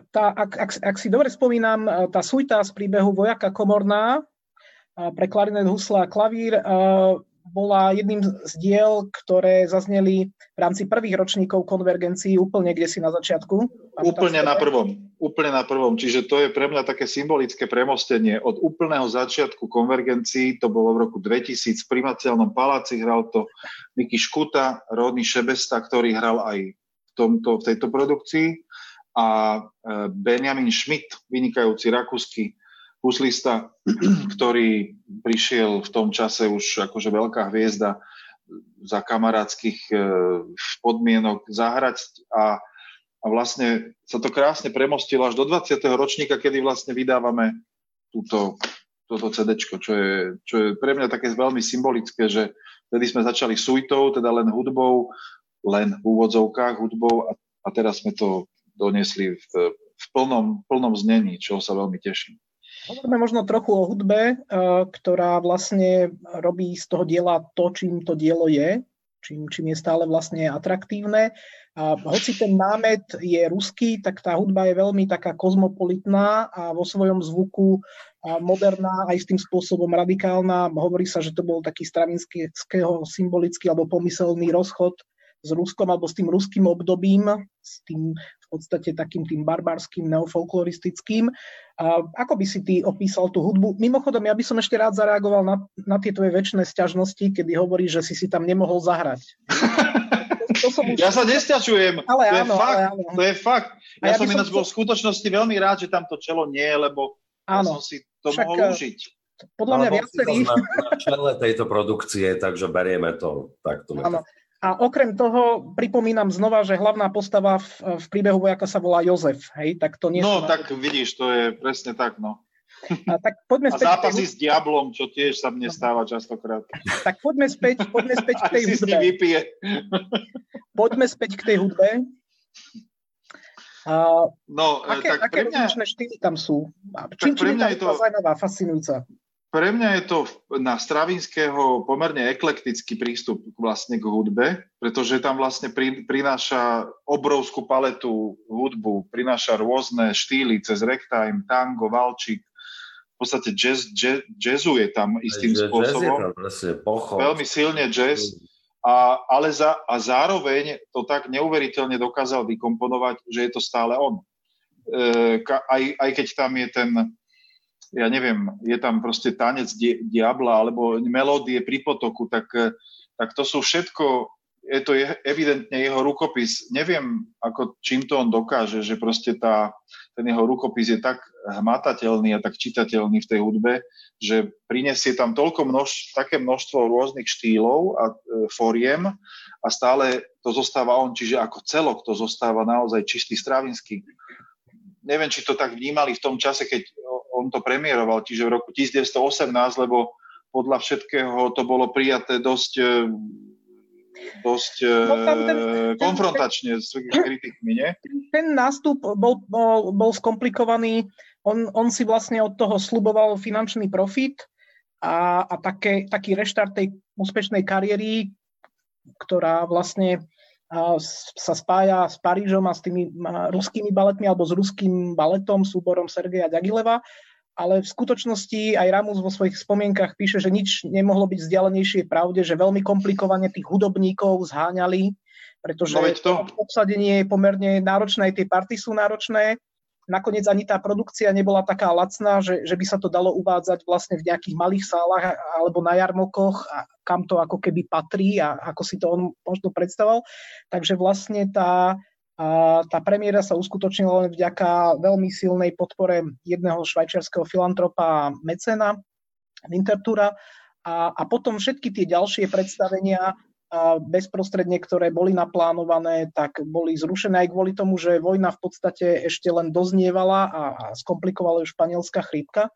tá, ak, ak, ak si dobre spomínam, tá suita z príbehu Vojaka Komorná pre klarinet, husla a klavír bola jedným z diel, ktoré zazneli v rámci prvých ročníkov konvergencií úplne kde si na začiatku. Úplne na prvom. Úplne na prvom. Čiže to je pre mňa také symbolické premostenie. Od úplného začiatku konvergencií, to bolo v roku 2000 v primaciálnom paláci, hral to Miky Škuta, Rodný Šebesta, ktorý hral aj tomto, v tejto produkcii a e, Benjamin Schmidt, vynikajúci rakúsky huslista, ktorý prišiel v tom čase už akože veľká hviezda za kamarátskych e, podmienok zahrať a, a vlastne sa to krásne premostilo až do 20. ročníka, kedy vlastne vydávame túto, toto CD, čo je, čo je pre mňa také veľmi symbolické, že vtedy sme začali suitou, teda len hudbou, len v úvodzovkách hudbou a, a teraz sme to doniesli v, v plnom, plnom znení, čo sa veľmi teším. Hovoríme možno trochu o hudbe, e, ktorá vlastne robí z toho diela to, čím to dielo je. čím, čím je stále vlastne atraktívne. A hoci ten námet je ruský, tak tá hudba je veľmi taká kozmopolitná a vo svojom zvuku moderná, aj s tým spôsobom radikálna. Hovorí sa, že to bol taký stravinského symbolický alebo pomyselný rozchod s Ruskom alebo s tým ruským obdobím, s tým v podstate takým tým barbarským, neofolkloristickým. A ako by si ty opísal tú hudbu? Mimochodom, ja by som ešte rád zareagoval na, na tie tvoje väčšie sťažnosti, kedy hovoríš, že si si tam nemohol zahrať. to som už... Ja sa nesťažujem. Ale to, áno, je fakt, ale áno. to je fakt. Ja, ja som ináč bol v skutočnosti veľmi rád, že tam to čelo nie je, lebo áno. ja som si to Však, mohol eh, užiť. Podľa mňa viacerí... Na, na čele tejto produkcie, takže berieme to takto. Áno. A okrem toho pripomínam znova, že hlavná postava v, v príbehu vojaka sa volá Jozef. Hej? Tak to nie no, tak na... vidíš, to je presne tak. No. A, tak poďme späť a zápasy tej... s diablom, čo tiež sa mne stáva častokrát. Tak poďme späť, poďme späť k tej hudbe. vypije. Poďme späť k tej hudbe. A no, aké, tak aké mňa, štýly tam sú? Čím, čím je to zaujímavá, fascinujúca? Pre mňa je to na Stravinského pomerne eklektický prístup vlastne k hudbe, pretože tam vlastne pri, prináša obrovskú paletu hudbu, prináša rôzne štýly cez ragtime, tango, valčík, v podstate jazz, jazz, jazzuje tam istým jazz, spôsobom. Jazz je tam vlastne pochod. Veľmi silne jazz. A, ale za, a zároveň to tak neuveriteľne dokázal vykomponovať, že je to stále on. E, ka, aj, aj keď tam je ten ja neviem, je tam proste tanec di- diabla alebo melódie pri potoku, tak, tak to sú všetko, je to je, evidentne jeho rukopis. Neviem, ako, čím to on dokáže, že proste tá, ten jeho rukopis je tak hmatateľný a tak čitateľný v tej hudbe, že prinesie tam toľko množ, také množstvo rôznych štýlov a e, foriem a stále to zostáva on, čiže ako celok to zostáva naozaj čistý stravinský neviem, či to tak vnímali v tom čase, keď on to premiéroval, čiže v roku 1918, lebo podľa všetkého to bolo prijaté dosť e, dosť e, no, ten, konfrontačne ten, s kritikmi, nie? Ten nástup bol, bol, bol skomplikovaný. On, on si vlastne od toho sluboval finančný profit a, a také, taký reštart tej úspešnej kariéry, ktorá vlastne sa spája s Parížom a s tými ruskými baletmi alebo s ruským baletom, súborom Sergeja Dagileva, ale v skutočnosti aj Ramus vo svojich spomienkach píše, že nič nemohlo byť vzdialenejšie pravde, že veľmi komplikovane tých hudobníkov zháňali, pretože no to. obsadenie je pomerne náročné, aj tie party sú náročné nakoniec ani tá produkcia nebola taká lacná, že, že by sa to dalo uvádzať vlastne v nejakých malých sálach alebo na jarmokoch, a kam to ako keby patrí a ako si to on možno predstavoval. Takže vlastne tá, a tá premiéra sa uskutočnila len vďaka veľmi silnej podpore jedného švajčiarského filantropa Mecena, Wintertura, a, a potom všetky tie ďalšie predstavenia bezprostredne, ktoré boli naplánované, tak boli zrušené aj kvôli tomu, že vojna v podstate ešte len doznievala a, a skomplikovala ju španielská chrípka.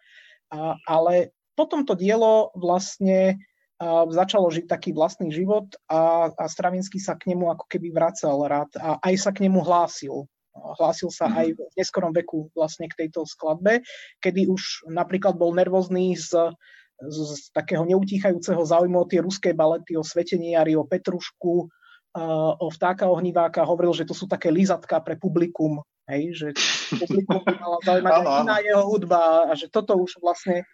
A, ale potom to dielo vlastne a, začalo žiť taký vlastný život a, a Stravinsky sa k nemu ako keby vracal rád a aj sa k nemu hlásil. Hlásil sa aj v neskorom veku vlastne k tejto skladbe, kedy už napríklad bol nervózny z z, z takého neutíchajúceho záujmu o tie ruské balety, o Sveteniari, o Petrušku, o vtáka ohniváka, hovoril, že to sú také lízatka pre publikum, hej, že publikum by mala zaujímať aj iná jeho hudba a že toto už vlastne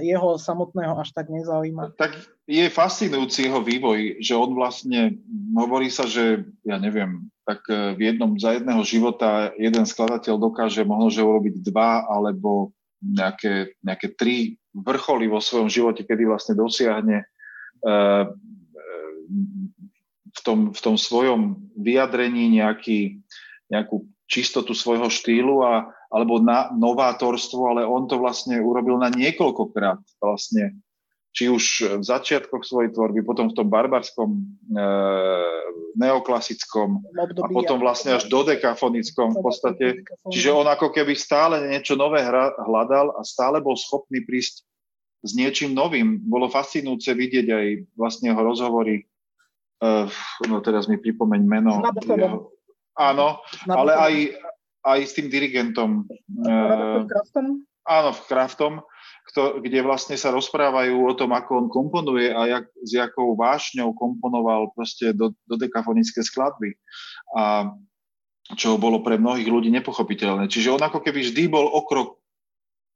jeho samotného až tak nezaujíma. Tak je fascinujúci jeho vývoj, že on vlastne, hovorí sa, že ja neviem, tak e, v jednom, za jedného života jeden skladateľ dokáže možno, že urobiť dva alebo nejaké, nejaké tri vrcholy vo svojom živote, kedy vlastne dosiahne uh, v, tom, v tom svojom vyjadrení nejaký, nejakú čistotu svojho štýlu a, alebo na novátorstvo, ale on to vlastne urobil na niekoľkokrát vlastne či už v začiatkoch svojej tvorby, potom v tom barbarskom e, neoklasickom a potom vlastne až do dekafonickom v podstate. Čiže on ako keby stále niečo nové hľadal a stále bol schopný prísť s niečím novým. Bolo fascinujúce vidieť aj vlastne jeho rozhovory, e, no teraz mi pripomeň meno. Jeho, áno, ale aj, aj s tým dirigentom. E, Kraftom? Áno, v Kraftom kto, kde vlastne sa rozprávajú o tom, ako on komponuje a jak, s jakou vášňou komponoval proste do, do dekafonické skladby. A čo bolo pre mnohých ľudí nepochopiteľné. Čiže on ako keby vždy bol okrok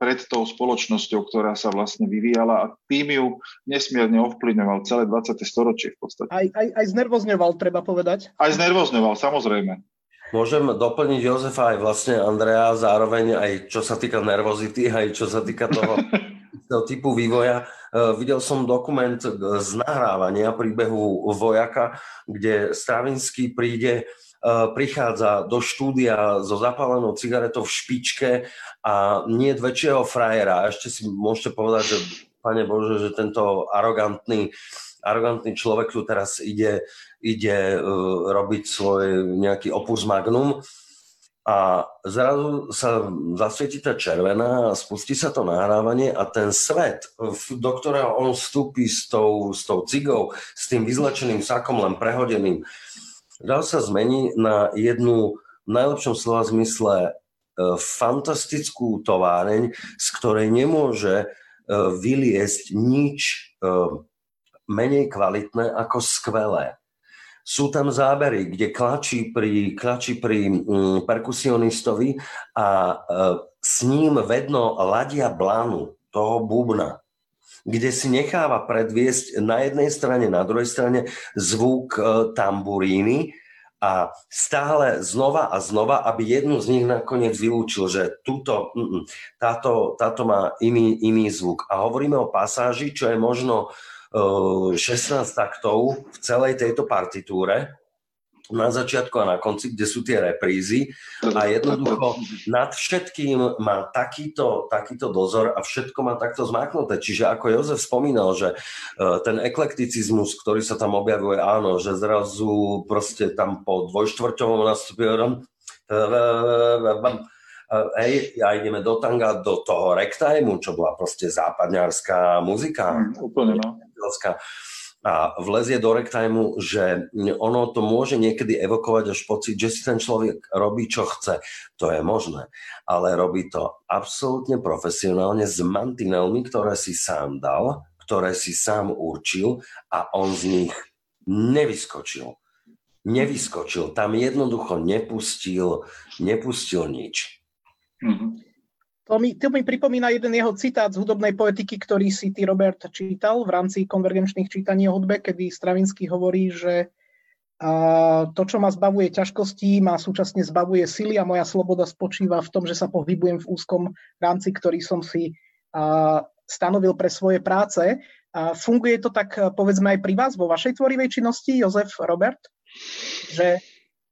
pred tou spoločnosťou, ktorá sa vlastne vyvíjala a tým ju nesmierne ovplyvňoval celé 20. storočie v podstate. Aj, aj, aj znervozňoval, treba povedať. Aj znervozňoval, samozrejme. Môžem doplniť Jozefa aj vlastne Andrea, zároveň aj čo sa týka nervozity, aj čo sa týka toho, toho typu vývoja. Uh, videl som dokument z nahrávania príbehu vojaka, kde Stravinsky príde uh, prichádza do štúdia so zapálenou cigaretou v špičke a nie väčšieho frajera. Ešte si môžete povedať, že pane Bože, že tento arogantný arogantný človek tu teraz ide, ide uh, robiť svoj nejaký opus magnum. A zrazu sa zasvietí tá červená a spustí sa to nahrávanie a ten svet, do ktorého on vstúpi s tou, s tou cigou, s tým vyzlečeným sakom len prehodeným, zrazu sa zmení na jednu v najlepšom slova zmysle uh, fantastickú továreň, z ktorej nemôže uh, vyliesť nič menej kvalitné ako skvelé. Sú tam zábery, kde klačí pri, klačí pri mm, perkusionistovi a e, s ním vedno ladia blánu toho bubna, kde si necháva predviesť na jednej strane, na druhej strane zvuk e, tamburíny a stále znova a znova, aby jednu z nich nakoniec vylúčil, že túto, táto, táto má iný, iný zvuk. A hovoríme o pasáži, čo je možno 16 taktov v celej tejto partitúre, na začiatku a na konci, kde sú tie reprízy a jednoducho nad všetkým má takýto, takýto dozor a všetko má takto zmáknuté. Čiže ako Jozef spomínal, že e, ten eklekticizmus, ktorý sa tam objavuje, áno, že zrazu proste tam po dvojštvrťovom nastupe hej, a ideme do tanga, do toho rektajmu, čo bola proste západňarská muzika. Mm, úplne, no. A vlezie do rektajmu, že ono to môže niekedy evokovať až pocit, že si ten človek robí, čo chce. To je možné. Ale robí to absolútne profesionálne s mantinelmi, ktoré si sám dal, ktoré si sám určil a on z nich nevyskočil. Nevyskočil. Tam jednoducho nepustil, nepustil nič. Mm-hmm. To mi, to mi pripomína jeden jeho citát z hudobnej poetiky, ktorý si ty, Robert, čítal v rámci konvergenčných čítaní o hudbe, kedy Stravinsky hovorí, že a to, čo ma zbavuje ťažkostí, ma súčasne zbavuje sily a moja sloboda spočíva v tom, že sa pohybujem v úzkom rámci, ktorý som si a, stanovil pre svoje práce. A funguje to tak, povedzme, aj pri vás vo vašej tvorivej činnosti, Jozef, Robert? Že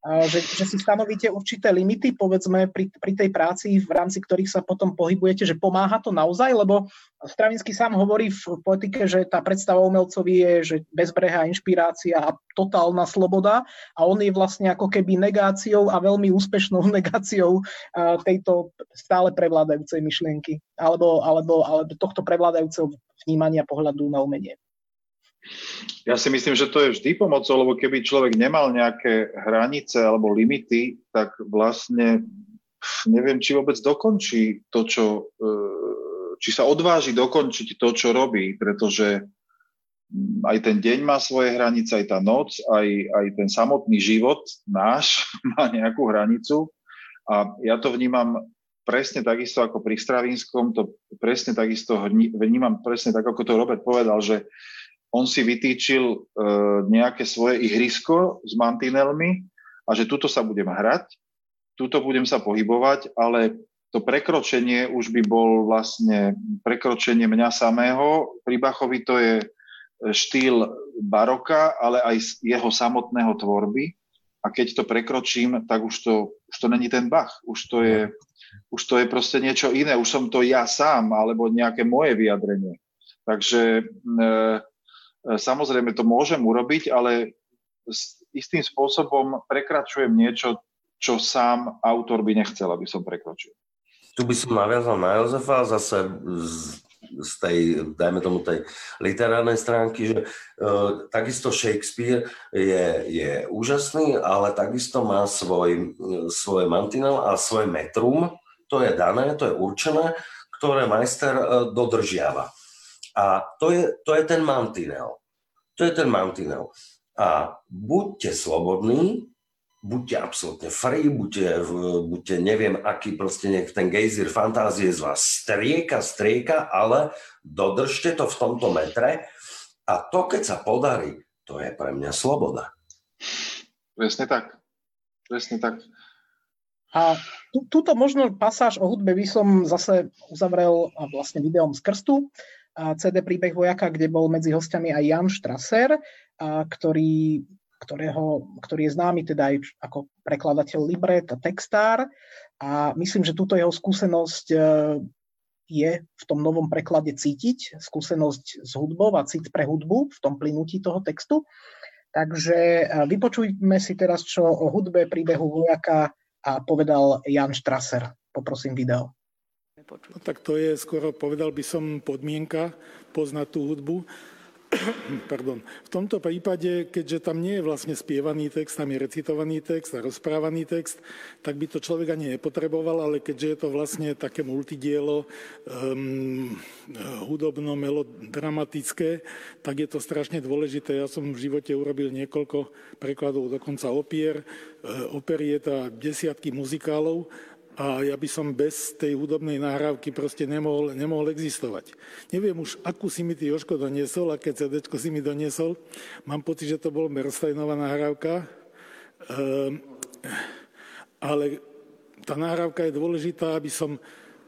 že, že si stanovíte určité limity, povedzme, pri, pri tej práci, v rámci ktorých sa potom pohybujete, že pomáha to naozaj, lebo Stravinsky sám hovorí v poetike, že tá predstava umelcovi je, že bezbrehá inšpirácia a totálna sloboda a on je vlastne ako keby negáciou a veľmi úspešnou negáciou tejto stále prevládajúcej myšlienky alebo, alebo, alebo tohto prevládajúceho vnímania pohľadu na umenie. Ja si myslím, že to je vždy pomocou, lebo keby človek nemal nejaké hranice alebo limity, tak vlastne neviem, či vôbec dokončí to, čo, e, či sa odváži dokončiť to, čo robí, pretože aj ten deň má svoje hranice, aj tá noc, aj, aj ten samotný život náš má nejakú hranicu. A ja to vnímam presne takisto ako pri Stravinskom, to presne takisto vnímam presne tak, ako to Robert povedal, že on si vytýčil e, nejaké svoje ihrisko s mantinelmi a že tuto sa budem hrať, tuto budem sa pohybovať, ale to prekročenie už by bol vlastne prekročenie mňa samého. Pri Bachovi to je štýl baroka, ale aj jeho samotného tvorby. A keď to prekročím, tak už to, už to není ten Bach. Už to, je, už to je proste niečo iné. Už som to ja sám, alebo nejaké moje vyjadrenie. Takže e, E, samozrejme to môžem urobiť, ale istým spôsobom prekračujem niečo, čo sám autor by nechcel, aby som prekročil. Tu by som naviazal na Jozefa zase z, z tej, dajme tomu, tej literárnej stránky, že uh, takisto Shakespeare je, je úžasný, ale takisto má svoj, svoj mantinel a svoj metrum, to je dané, to je určené, ktoré majster e, dodržiava. A to je, to je ten mantinel. To je ten mantinel. A buďte slobodní, buďte absolútne free, buďte, buďte neviem aký, proste nech ten gejzír fantázie z vás strieka, strieka, ale dodržte to v tomto metre a to, keď sa podarí, to je pre mňa sloboda. Presne tak. Presne tak. A tú, túto možno pasáž o hudbe by som zase uzavrel vlastne videom z krstu. CD Príbeh vojaka, kde bol medzi hostiami aj Jan Strasser, ktorý ktorého, ktorý je známy teda aj ako prekladateľ libret a textár a myslím, že túto jeho skúsenosť e, je v tom novom preklade cítiť, skúsenosť s hudbou a cít pre hudbu v tom plynutí toho textu. Takže e, vypočujme si teraz, čo o hudbe príbehu vojaka a povedal Jan Strasser. Poprosím video. No, tak to je skoro, povedal by som, podmienka poznať tú hudbu. Pardon. V tomto prípade, keďže tam nie je vlastne spievaný text, tam je recitovaný text a rozprávaný text, tak by to človek ani nepotreboval, ale keďže je to vlastne také multidielo um, hudobno, melodramatické, tak je to strašne dôležité. Ja som v živote urobil niekoľko prekladov, dokonca opier. E, to desiatky muzikálov a ja by som bez tej hudobnej nahrávky proste nemohol, nemohol existovať. Neviem už, akú si mi ty Joško doniesol, aké CD si mi doniesol. Mám pocit, že to bol Merstajnová nahrávka, ehm, ale tá nahrávka je dôležitá, aby som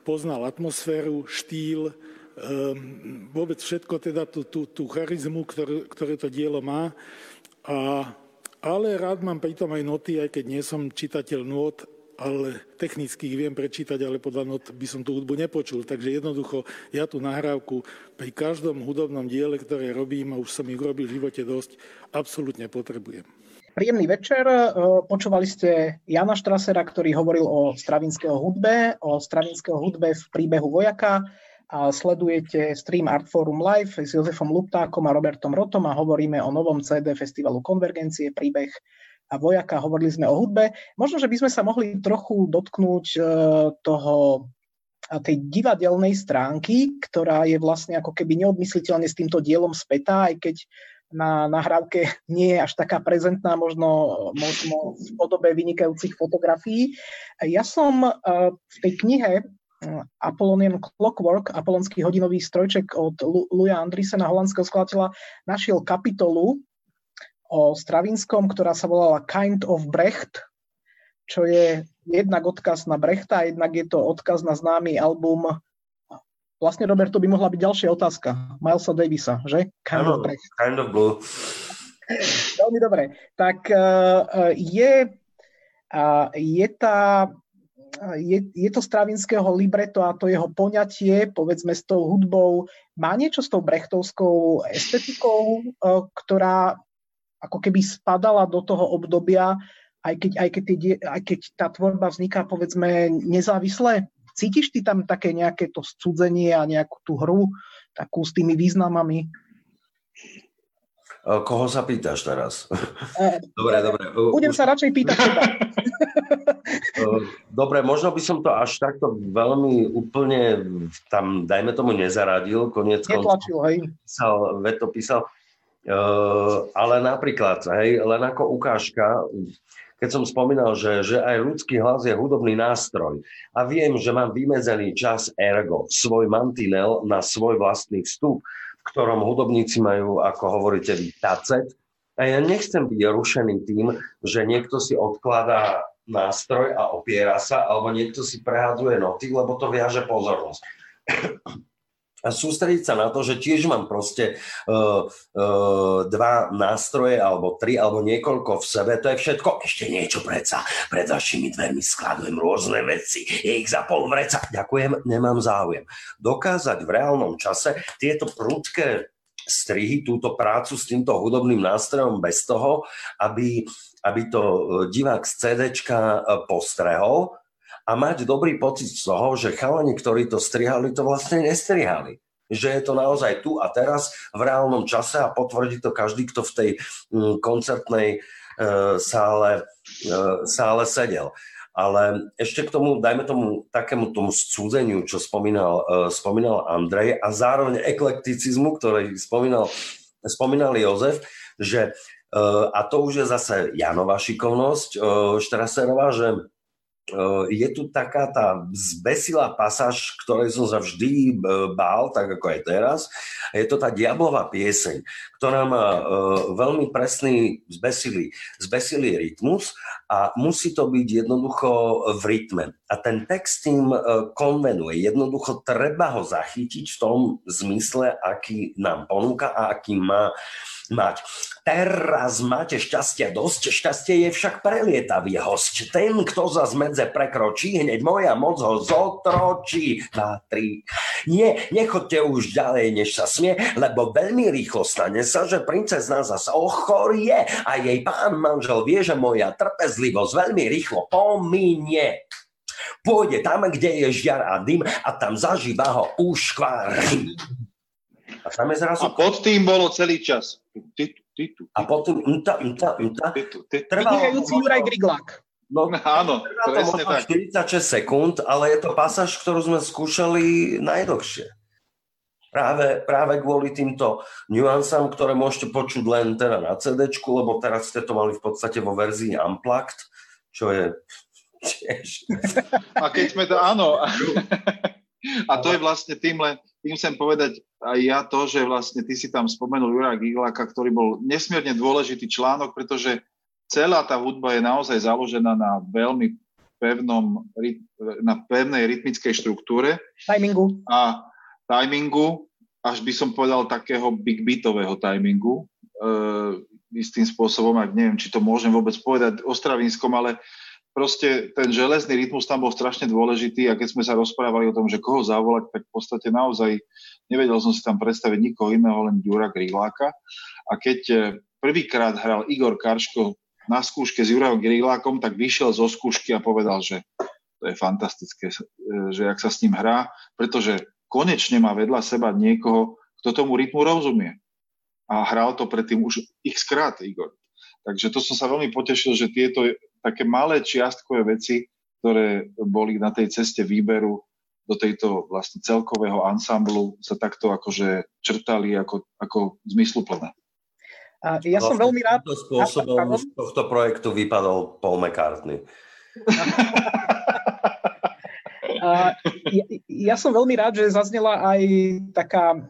poznal atmosféru, štýl, ehm, vôbec všetko, teda tú, tú, tú charizmu, ktorú, ktoré to dielo má. A, ale rád mám pritom aj noty, aj keď nie som čitateľ nôt, ale technicky ich viem prečítať, ale podľa not by som tú hudbu nepočul. Takže jednoducho ja tú nahrávku pri každom hudobnom diele, ktoré robím, a už som ich urobil v živote dosť, absolútne potrebujem. Príjemný večer. E, počúvali ste Jana Štrasera, ktorý hovoril o stravinského hudbe, o stravinského hudbe v príbehu vojaka a sledujete stream Art Forum Live s Jozefom Luptákom a Robertom Rotom a hovoríme o novom CD festivalu Konvergencie, príbeh a vojaka, hovorili sme o hudbe. Možno, že by sme sa mohli trochu dotknúť e, toho tej divadelnej stránky, ktorá je vlastne ako keby neodmysliteľne s týmto dielom spätá, aj keď na nahrávke nie je až taká prezentná, možno, možno v podobe vynikajúcich fotografií. Ja som e, v tej knihe e, Apollonian Clockwork, Apolonský hodinový strojček od Luja Andrisena, holandského skladateľa, našiel kapitolu o Stravinskom, ktorá sa volala Kind of Brecht, čo je jednak odkaz na Brechta, jednak je to odkaz na známy album Vlastne, Robert, to by mohla byť ďalšia otázka. Milesa Davisa, že? Kind ano, of Brecht. Kind of Blue. Veľmi dobre. Tak uh, je, uh, je tá je, je to Stravinského libreto a to jeho poňatie, povedzme s tou hudbou, má niečo s tou brechtovskou estetikou, ktorá ako keby spadala do toho obdobia, aj keď, aj keď, tie, aj keď tá tvorba vzniká, povedzme, nezávisle? Cítiš ty tam také nejaké to scudzenie a nejakú tú hru, takú s tými významami? Koho sa pýtaš teraz? E, dobre, dobre. Budem sa radšej pýtať dobre, možno by som to až takto veľmi úplne tam, dajme tomu, nezaradil. Koniec Netlačil, hej. Písal, veto písal. Uh, ale napríklad, hej, len ako ukážka, keď som spomínal, že, že aj ľudský hlas je hudobný nástroj a viem, že mám vymedzený čas ergo, svoj mantinel na svoj vlastný vstup, v ktorom hudobníci majú, ako hovoríte vy, tacet. A ja nechcem byť rušený tým, že niekto si odkladá nástroj a opiera sa, alebo niekto si prehadzuje noty, lebo to viaže pozornosť a sústrediť sa na to, že tiež mám proste uh, uh, dva nástroje, alebo tri, alebo niekoľko v sebe, to je všetko. Ešte niečo predsa. Pred vašimi dvermi skladujem rôzne veci. Je ich za pol vreca. Ďakujem, nemám záujem. Dokázať v reálnom čase tieto prudké strihy, túto prácu s týmto hudobným nástrojom bez toho, aby, aby to divák z CDčka postrehol, a mať dobrý pocit z toho, že chalani, ktorí to strihali, to vlastne nestrihali že je to naozaj tu a teraz v reálnom čase a potvrdí to každý, kto v tej mm, koncertnej e, sále, e, sále sedel. Ale ešte k tomu, dajme tomu takému tomu scúdeniu, čo spomínal, uh, spomínal Andrej a zároveň eklekticizmu, ktorý spomínal, spomínal Jozef, že uh, a to už je zase Janova šikovnosť uh, Štraserová, že je tu taká tá zbesilá pasáž, ktorej som sa vždy eh, bál, tak ako aj teraz. Je to tá diablová pieseň, ktorá má eh, veľmi presný zbesilý, zbesilý rytmus a musí to byť jednoducho v rytme. A ten text tým konvenuje. Jednoducho treba ho zachytiť v tom zmysle, aký nám ponúka a aký má mať. Teraz máte šťastia dosť, šťastie je však prelietavý host. Ten, kto za medze prekročí, hneď moja moc ho zotročí. Dva, tri. Nie, nechoďte už ďalej, než sa smie, lebo veľmi rýchlo stane sa, že princezna zase ochorie a jej pán manžel vie, že moja trpezlivosť veľmi rýchlo pominie. Pôjde tam, kde je žiar a dym a tam zažíva ho uškvár. A, tam je zrazu... a pod tým bolo celý čas. Ty, ty, a potom mta, mta, mta. Vynikajúci Juraj Griglák. No, áno, presne tak. 46 sekúnd, ale je to pasáž, ktorú sme skúšali najdlhšie. Práve, práve kvôli týmto nuansám, ktoré môžete počuť len teda na CD, lebo teraz ste to mali v podstate vo verzii Unplugged, čo je tiež... A keď sme to, áno. A to je vlastne tým len, tým chcem povedať aj ja to, že vlastne ty si tam spomenul Jura Gigláka, ktorý bol nesmierne dôležitý článok, pretože celá tá hudba je naozaj založená na veľmi pevnom, na pevnej rytmickej štruktúre. Timingu. A timingu, až by som povedal takého big beatového timingu, e, istým spôsobom, ak neviem, či to môžem vôbec povedať o Stravinskom, ale proste ten železný rytmus tam bol strašne dôležitý a keď sme sa rozprávali o tom, že koho zavolať, tak v podstate naozaj nevedel som si tam predstaviť nikoho iného, len Ďura Gríláka. A keď e, prvýkrát hral Igor Karško na skúške s Jurajom Grílákom, tak vyšiel zo skúšky a povedal, že to je fantastické, e, že jak sa s ním hrá, pretože konečne má vedľa seba niekoho, kto tomu rytmu rozumie. A hral to predtým už x krát Igor. Takže to som sa veľmi potešil, že tieto také malé čiastkové veci, ktoré boli na tej ceste výberu do tejto vlastne celkového ansamblu sa takto akože črtali ako, ako zmysluplné. A ja som vlastne veľmi rád... Týmto spôsobom z tohto projektu vypadol Paul McCartney. A ja, ja som veľmi rád, že zaznela aj taká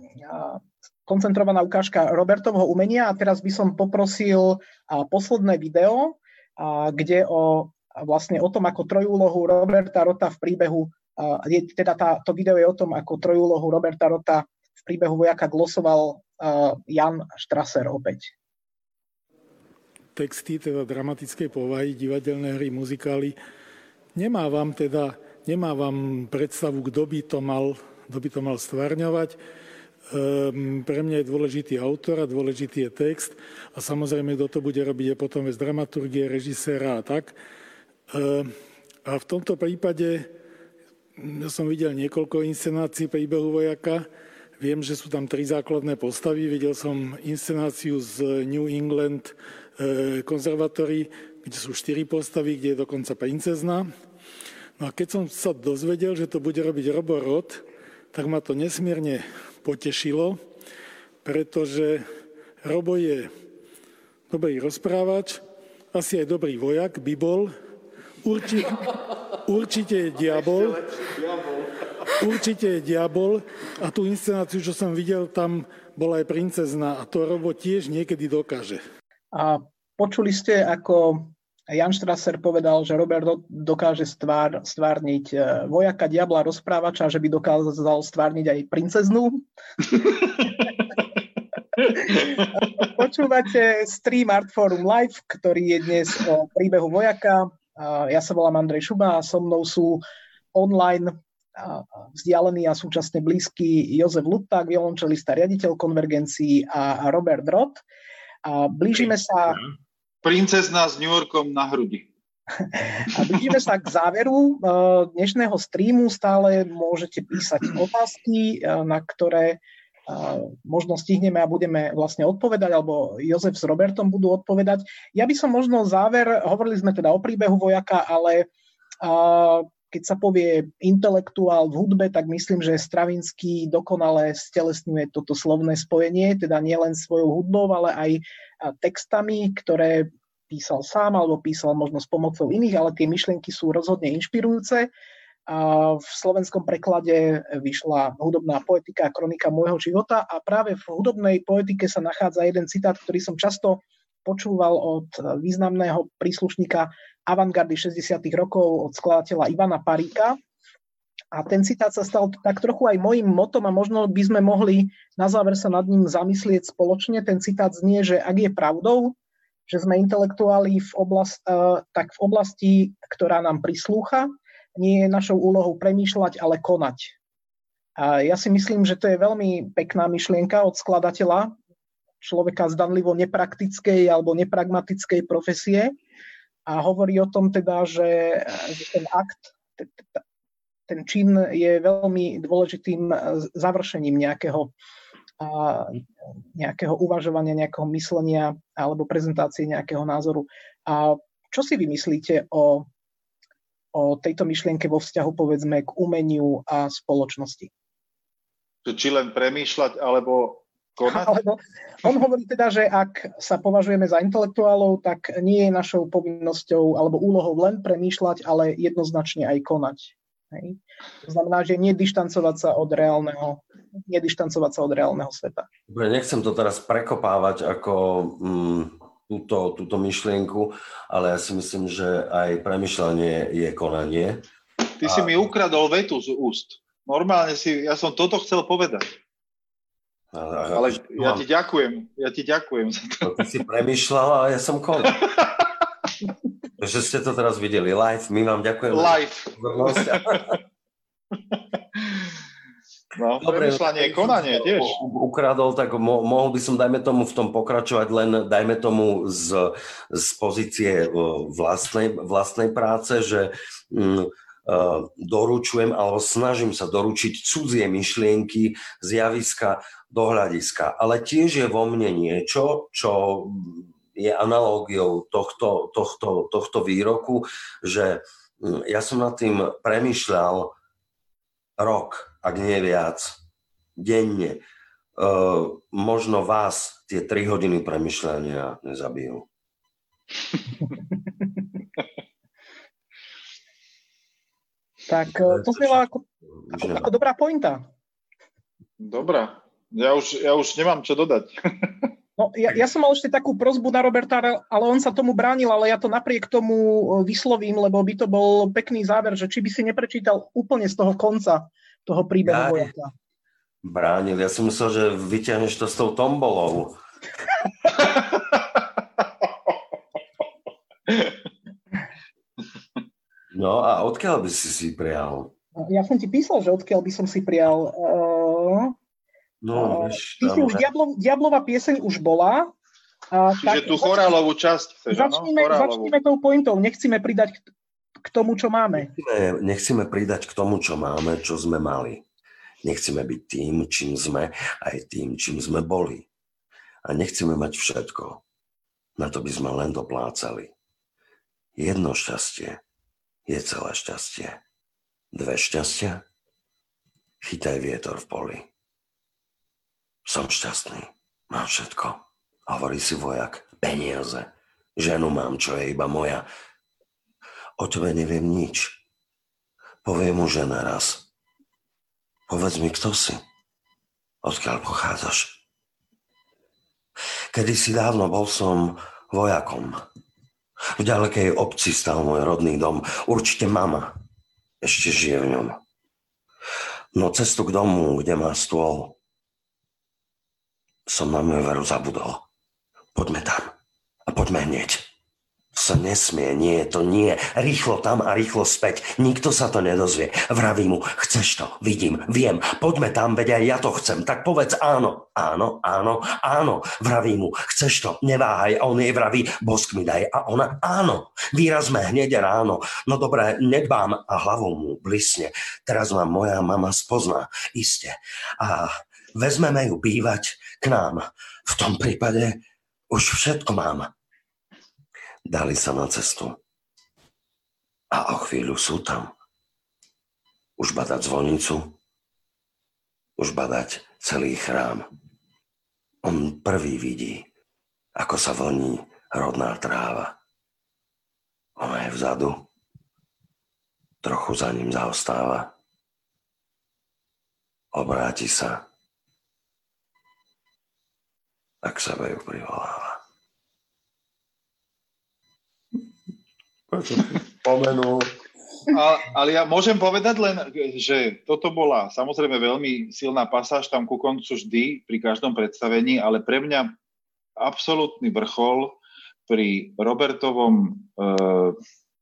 koncentrovaná ukážka Robertovho umenia a teraz by som poprosil posledné video, kde o, vlastne o tom, ako trojúlohu Roberta Rota v príbehu, je, teda tá, to video je o tom, ako trojúlohu Roberta Rota v príbehu vojaka glosoval Jan Strasser opäť. Texty, teda dramatickej povahy, divadelné hry, muzikály. Nemávam teda, nemávam predstavu, kto by to mal, kto by to mal stvárňovať pre mňa je dôležitý autor a dôležitý je text a samozrejme, kto to bude robiť je potom z dramaturgie, režiséra a tak. Um, a v tomto prípade ja som videl niekoľko inscenácií príbehu vojaka. Viem, že sú tam tri základné postavy. Videl som inscenáciu z New England e, konzervatory, kde sú štyri postavy, kde je dokonca princezna. No a keď som sa dozvedel, že to bude robiť Robo Roth, tak ma to nesmierne potešilo, pretože Robo je dobrý rozprávač, asi aj dobrý vojak by bol, Urči, určite je diabol, určite je diabol. A tú inscenáciu, čo som videl, tam bola aj princezna a to Robo tiež niekedy dokáže. A počuli ste, ako Jan Strasser povedal, že Robert dokáže stvár, stvárniť e, vojaka, diabla, rozprávača, že by dokázal stvárniť aj princeznú. Počúvate stream Art Forum Live, ktorý je dnes o príbehu vojaka. Ja sa volám Andrej Šuba a so mnou sú online vzdialený a súčasne blízky Jozef Luták, violončelista, riaditeľ konvergencií a Robert Roth. A blížime sa princezna s New Yorkom na hrudi. A blížime sa k záveru eh, dnešného streamu. Stále môžete písať otázky, eh, na ktoré eh, možno stihneme a budeme vlastne odpovedať, alebo Jozef s Robertom budú odpovedať. Ja by som možno záver, hovorili sme teda o príbehu vojaka, ale keď sa povie intelektuál v hudbe, tak myslím, že Stravinsky dokonale stelesňuje toto slovné spojenie, teda nielen svojou hudbou, ale aj textami, ktoré písal sám alebo písal možno s pomocou iných, ale tie myšlienky sú rozhodne inšpirujúce. A v slovenskom preklade vyšla hudobná poetika a kronika môjho života a práve v hudobnej poetike sa nachádza jeden citát, ktorý som často počúval od významného príslušníka avantgardy 60. rokov od skladateľa Ivana Paríka. A ten citát sa stal tak trochu aj mojim motom a možno by sme mohli na záver sa nad ním zamyslieť spoločne. Ten citát znie, že ak je pravdou, že sme intelektuáli v oblast, tak v oblasti, ktorá nám prislúcha, nie je našou úlohou premýšľať, ale konať. A ja si myslím, že to je veľmi pekná myšlienka od skladateľa, človeka zdanlivo nepraktickej alebo nepragmatickej profesie a hovorí o tom teda, že, ten akt, ten čin je veľmi dôležitým završením nejakého nejakého uvažovania, nejakého myslenia alebo prezentácie nejakého názoru. A čo si vymyslíte o, o tejto myšlienke vo vzťahu povedzme k umeniu a spoločnosti? Či len premýšľať alebo konať? Alebo on hovorí teda, že ak sa považujeme za intelektuálov, tak nie je našou povinnosťou alebo úlohou len premýšľať, ale jednoznačne aj konať. Hej. To znamená, že nedištancovať sa od reálneho, nedištancovať sa od reálneho sveta. Dobre, nechcem to teraz prekopávať ako mm, túto, túto myšlienku, ale ja si myslím, že aj premyšľanie je konanie. Ty a... si mi ukradol vetu z úst. Normálne si, ja som toto chcel povedať. Ale ja ti ďakujem, ja ti ďakujem za to. Ty si premyšľal a ja som konal. že ste to teraz videli live. My vám ďakujeme. Live. No, Dobre, premyšľanie, konanie tiež. Ukradol, tak mo- mohol by som, dajme tomu, v tom pokračovať len, dajme tomu, z, z pozície vlastnej, vlastnej práce, že mm, doručujem, alebo snažím sa doručiť cudzie myšlienky z javiska do hľadiska. Ale tiež je vo mne niečo, čo je analógiou tohto, tohto, tohto výroku, že hm, ja som nad tým premyšľal rok, ak nie viac, denne. E, možno vás tie 3 hodiny premyšľania nezabijú. tak to znelo ako, ako, ako dobrá pointa. Dobrá. Ja už, ja už nemám čo dodať. No, ja, ja som mal ešte takú prozbu na Roberta, ale on sa tomu bránil, ale ja to napriek tomu e, vyslovím, lebo by to bol pekný záver, že či by si neprečítal úplne z toho konca toho príbehu vojaka. Bránil, ja som myslel, že vyťahneš to s tou tombolou. No a odkiaľ by si si prijal? Ja som ti písal, že odkiaľ by som si prijal. Uh, No, vieš, Ty si už Diablov, Diablová pieseň už bola. A Čiže tak, tú chorálovú časť chceš, začníme, no? začníme tou pointou. Nechceme pridať k, k tomu, čo máme. Nechceme, nechceme pridať k tomu, čo máme, čo sme mali. Nechceme byť tým, čím sme, aj tým, čím sme boli. A nechceme mať všetko. Na to by sme len doplácali. Jedno šťastie je celé šťastie. Dve šťastia? Chytaj vietor v poli. Som šťastný. Mám všetko. Hovorí si vojak. Peniaze. Ženu mám, čo je iba moja. O tebe neviem nič. Poviem mu žena raz. Povedz mi, kto si. Odkiaľ pochádzaš? Kedy si dávno bol som vojakom. V ďalekej obci stal môj rodný dom. Určite mama ešte žije v ňom. No cestu k domu, kde má stôl, som na moju veru zabudol. Poďme tam. A poďme hneď. Sa nesmie, nie, to nie. Rýchlo tam a rýchlo späť. Nikto sa to nedozvie. Vraví mu, chceš to, vidím, viem, poďme tam, veď aj ja to chcem. Tak povedz áno, áno, áno, áno. Vraví mu, chceš to, neváhaj. A on jej vraví, bosk mi daj. A ona, áno, výrazme hneď ráno. No dobré, nedbám a hlavou mu blisne. Teraz ma moja mama spozná, iste. A vezmeme ju bývať k nám. V tom prípade už všetko mám. Dali sa na cestu. A o chvíľu sú tam. Už badať zvonicu, už badať celý chrám. On prvý vidí, ako sa voní rodná tráva. Ona je vzadu, trochu za ním zaostáva. Obráti sa a k sebe ju privoláva. Pomenul. A, ale ja môžem povedať len, že toto bola samozrejme veľmi silná pasáž tam ku koncu vždy, pri každom predstavení, ale pre mňa absolútny vrchol pri Robertovom, e,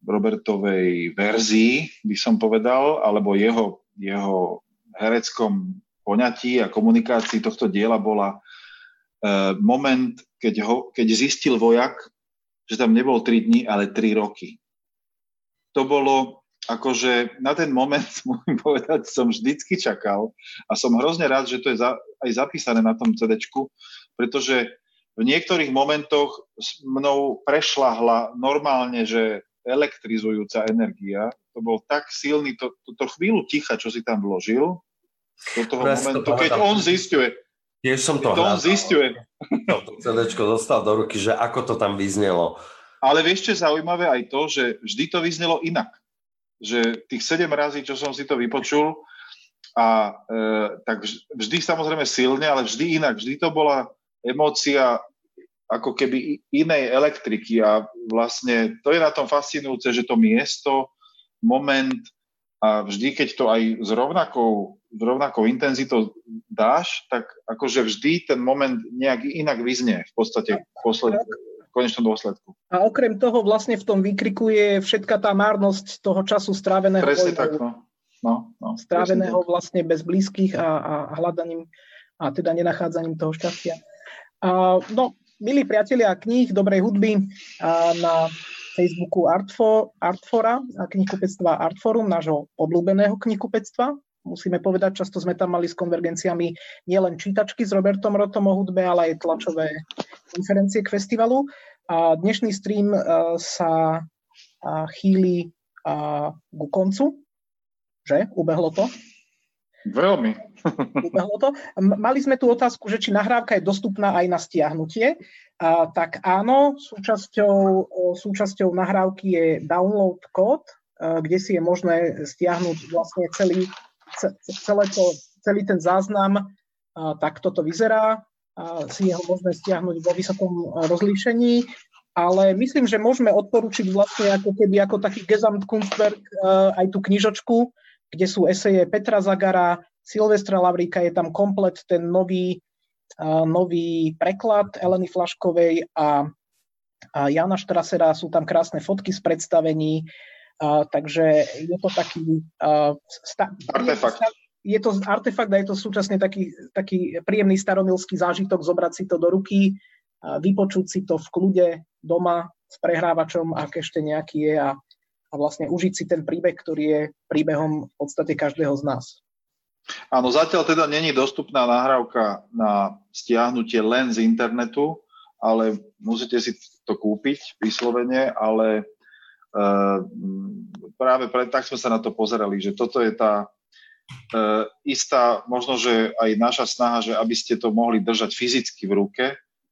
Robertovej verzii, by som povedal, alebo jeho, jeho hereckom poňatí a komunikácii tohto diela bola e, moment, keď, ho, keď zistil vojak, že tam nebol 3 dní, ale 3 roky. To bolo akože na ten moment, môžem povedať, som vždycky čakal a som hrozne rád, že to je za, aj zapísané na tom CD, pretože v niektorých momentoch mnou prešlahla normálne, že elektrizujúca energia. To bol tak silný, to, to, to chvíľu ticha, čo si tam vložil, do toho Presne momentu, to keď on zistuje. Tiež som to to on zistuje. To CDčko dostal do ruky, že ako to tam vyznelo. Ale vieš, čo je zaujímavé aj to, že vždy to vyznelo inak že tých sedem razy, čo som si to vypočul, a e, tak vždy samozrejme silne, ale vždy inak. Vždy to bola emócia ako keby inej elektriky a vlastne to je na tom fascinujúce, že to miesto, moment a vždy, keď to aj s rovnakou, s rovnakou intenzitou dáš, tak akože vždy ten moment nejak inak vyznie v podstate posled, konečnom dôsledku. A okrem toho vlastne v tom výkriku je všetka tá márnosť toho času stráveného. Presne tak, no. No, no, stráveného vlastne bez blízkych a, a hľadaním a teda nenachádzaním toho šťastia. A, no, milí priatelia kníh, dobrej hudby a na Facebooku Artfo, Artfora a knihkupectva Artforum, nášho obľúbeného knihkupectva. Musíme povedať, často sme tam mali s konvergenciami nielen čítačky s Robertom Rotom o hudbe, ale aj tlačové konferencie k festivalu. A dnešný stream sa chýli ku koncu, že? Ubehlo to? Veľmi. Ubehlo to. Mali sme tu otázku, že či nahrávka je dostupná aj na stiahnutie. A, tak áno, súčasťou, súčasťou nahrávky je download kód, kde si je možné stiahnuť vlastne celý, celé to, celý ten záznam, tak toto vyzerá. Si jeho možné stiahnuť vo vysokom rozlíšení, ale myslím, že môžeme odporučiť vlastne ako keby ako taký Gesamtkunstwerk aj tú knižočku, kde sú eseje Petra Zagara, Silvestra Lavríka, je tam komplet ten nový, nový preklad Eleny Flaškovej a, a Jana Štrasera, sú tam krásne fotky z predstavení, takže je to taký a, sta, artefakt je to artefakt a je to súčasne taký, taký príjemný staromilský zážitok zobrať si to do ruky, a vypočuť si to v kľude doma s prehrávačom, ak ešte nejaký je a, a vlastne užiť si ten príbeh, ktorý je príbehom v podstate každého z nás. Áno, zatiaľ teda není dostupná nahrávka na stiahnutie len z internetu, ale musíte si to kúpiť vyslovene, ale práve pre, tak sme sa na to pozerali, že toto je tá uh, istá, možno, že aj naša snaha, že aby ste to mohli držať fyzicky v ruke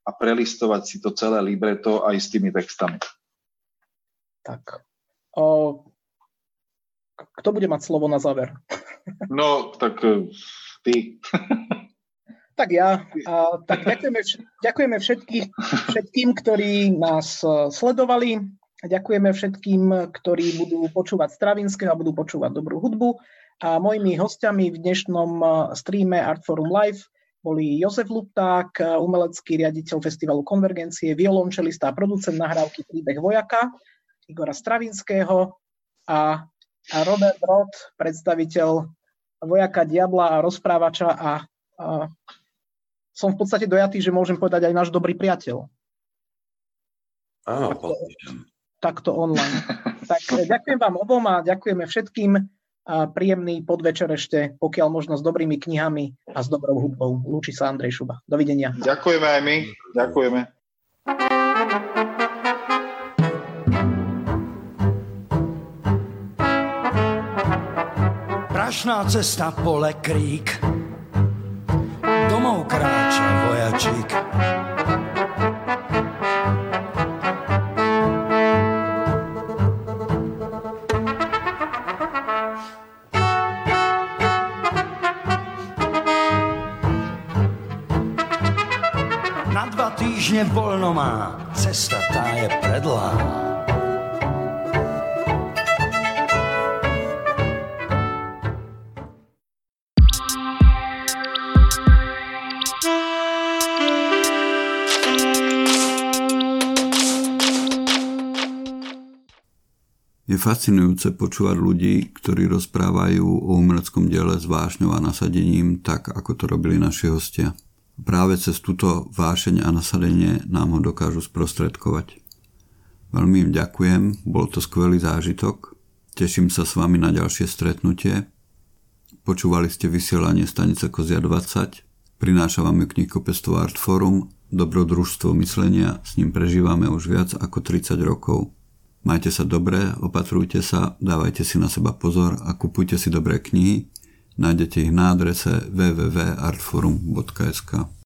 a prelistovať si to celé libreto aj s tými textami. Tak. O, kto bude mať slovo na záver? No, tak uh, ty. Tak ja. A, tak ďakujeme, ďakujeme všetkých, všetkým, ktorí nás e, sledovali. Ďakujeme všetkým, ktorí budú počúvať Stravinského a budú počúvať dobrú hudbu. A mojimi hostiami v dnešnom eh, streame Art Forum Live boli Jozef Lupták, eh, umelecký riaditeľ festivalu Konvergencie, violončelista a producent nahrávky Príbeh vojaka, Igora Stravinského a, a Robert Roth, predstaviteľ vojaka Diabla a rozprávača a, a som v podstate dojatý, že môžem povedať aj náš dobrý priateľ. Áno, takto online. Tak eh, ďakujem vám obom a ďakujeme všetkým a príjemný podvečer ešte, pokiaľ možno s dobrými knihami a s dobrou hudbou. Lúči sa Andrej Šuba. Dovidenia. Ďakujeme aj my. Ďakujeme. Prašná cesta, pole, krík, domov kráča vojačík. Týždne voľno cesta tá je predlá. Je fascinujúce počúvať ľudí, ktorí rozprávajú o umeleckom diele s vášňou a nasadením, tak ako to robili naši hostia. Práve cez túto vášeň a nasadenie nám ho dokážu sprostredkovať. Veľmi im ďakujem, bol to skvelý zážitok. Teším sa s vami na ďalšie stretnutie. Počúvali ste vysielanie stanice Kozia 20. Prináša vám ju knihkopectvo Artforum, dobrodružstvo myslenia, s ním prežívame už viac ako 30 rokov. Majte sa dobre, opatrujte sa, dávajte si na seba pozor a kupujte si dobré knihy. Nájdete ich na adrese www.artforum.sk.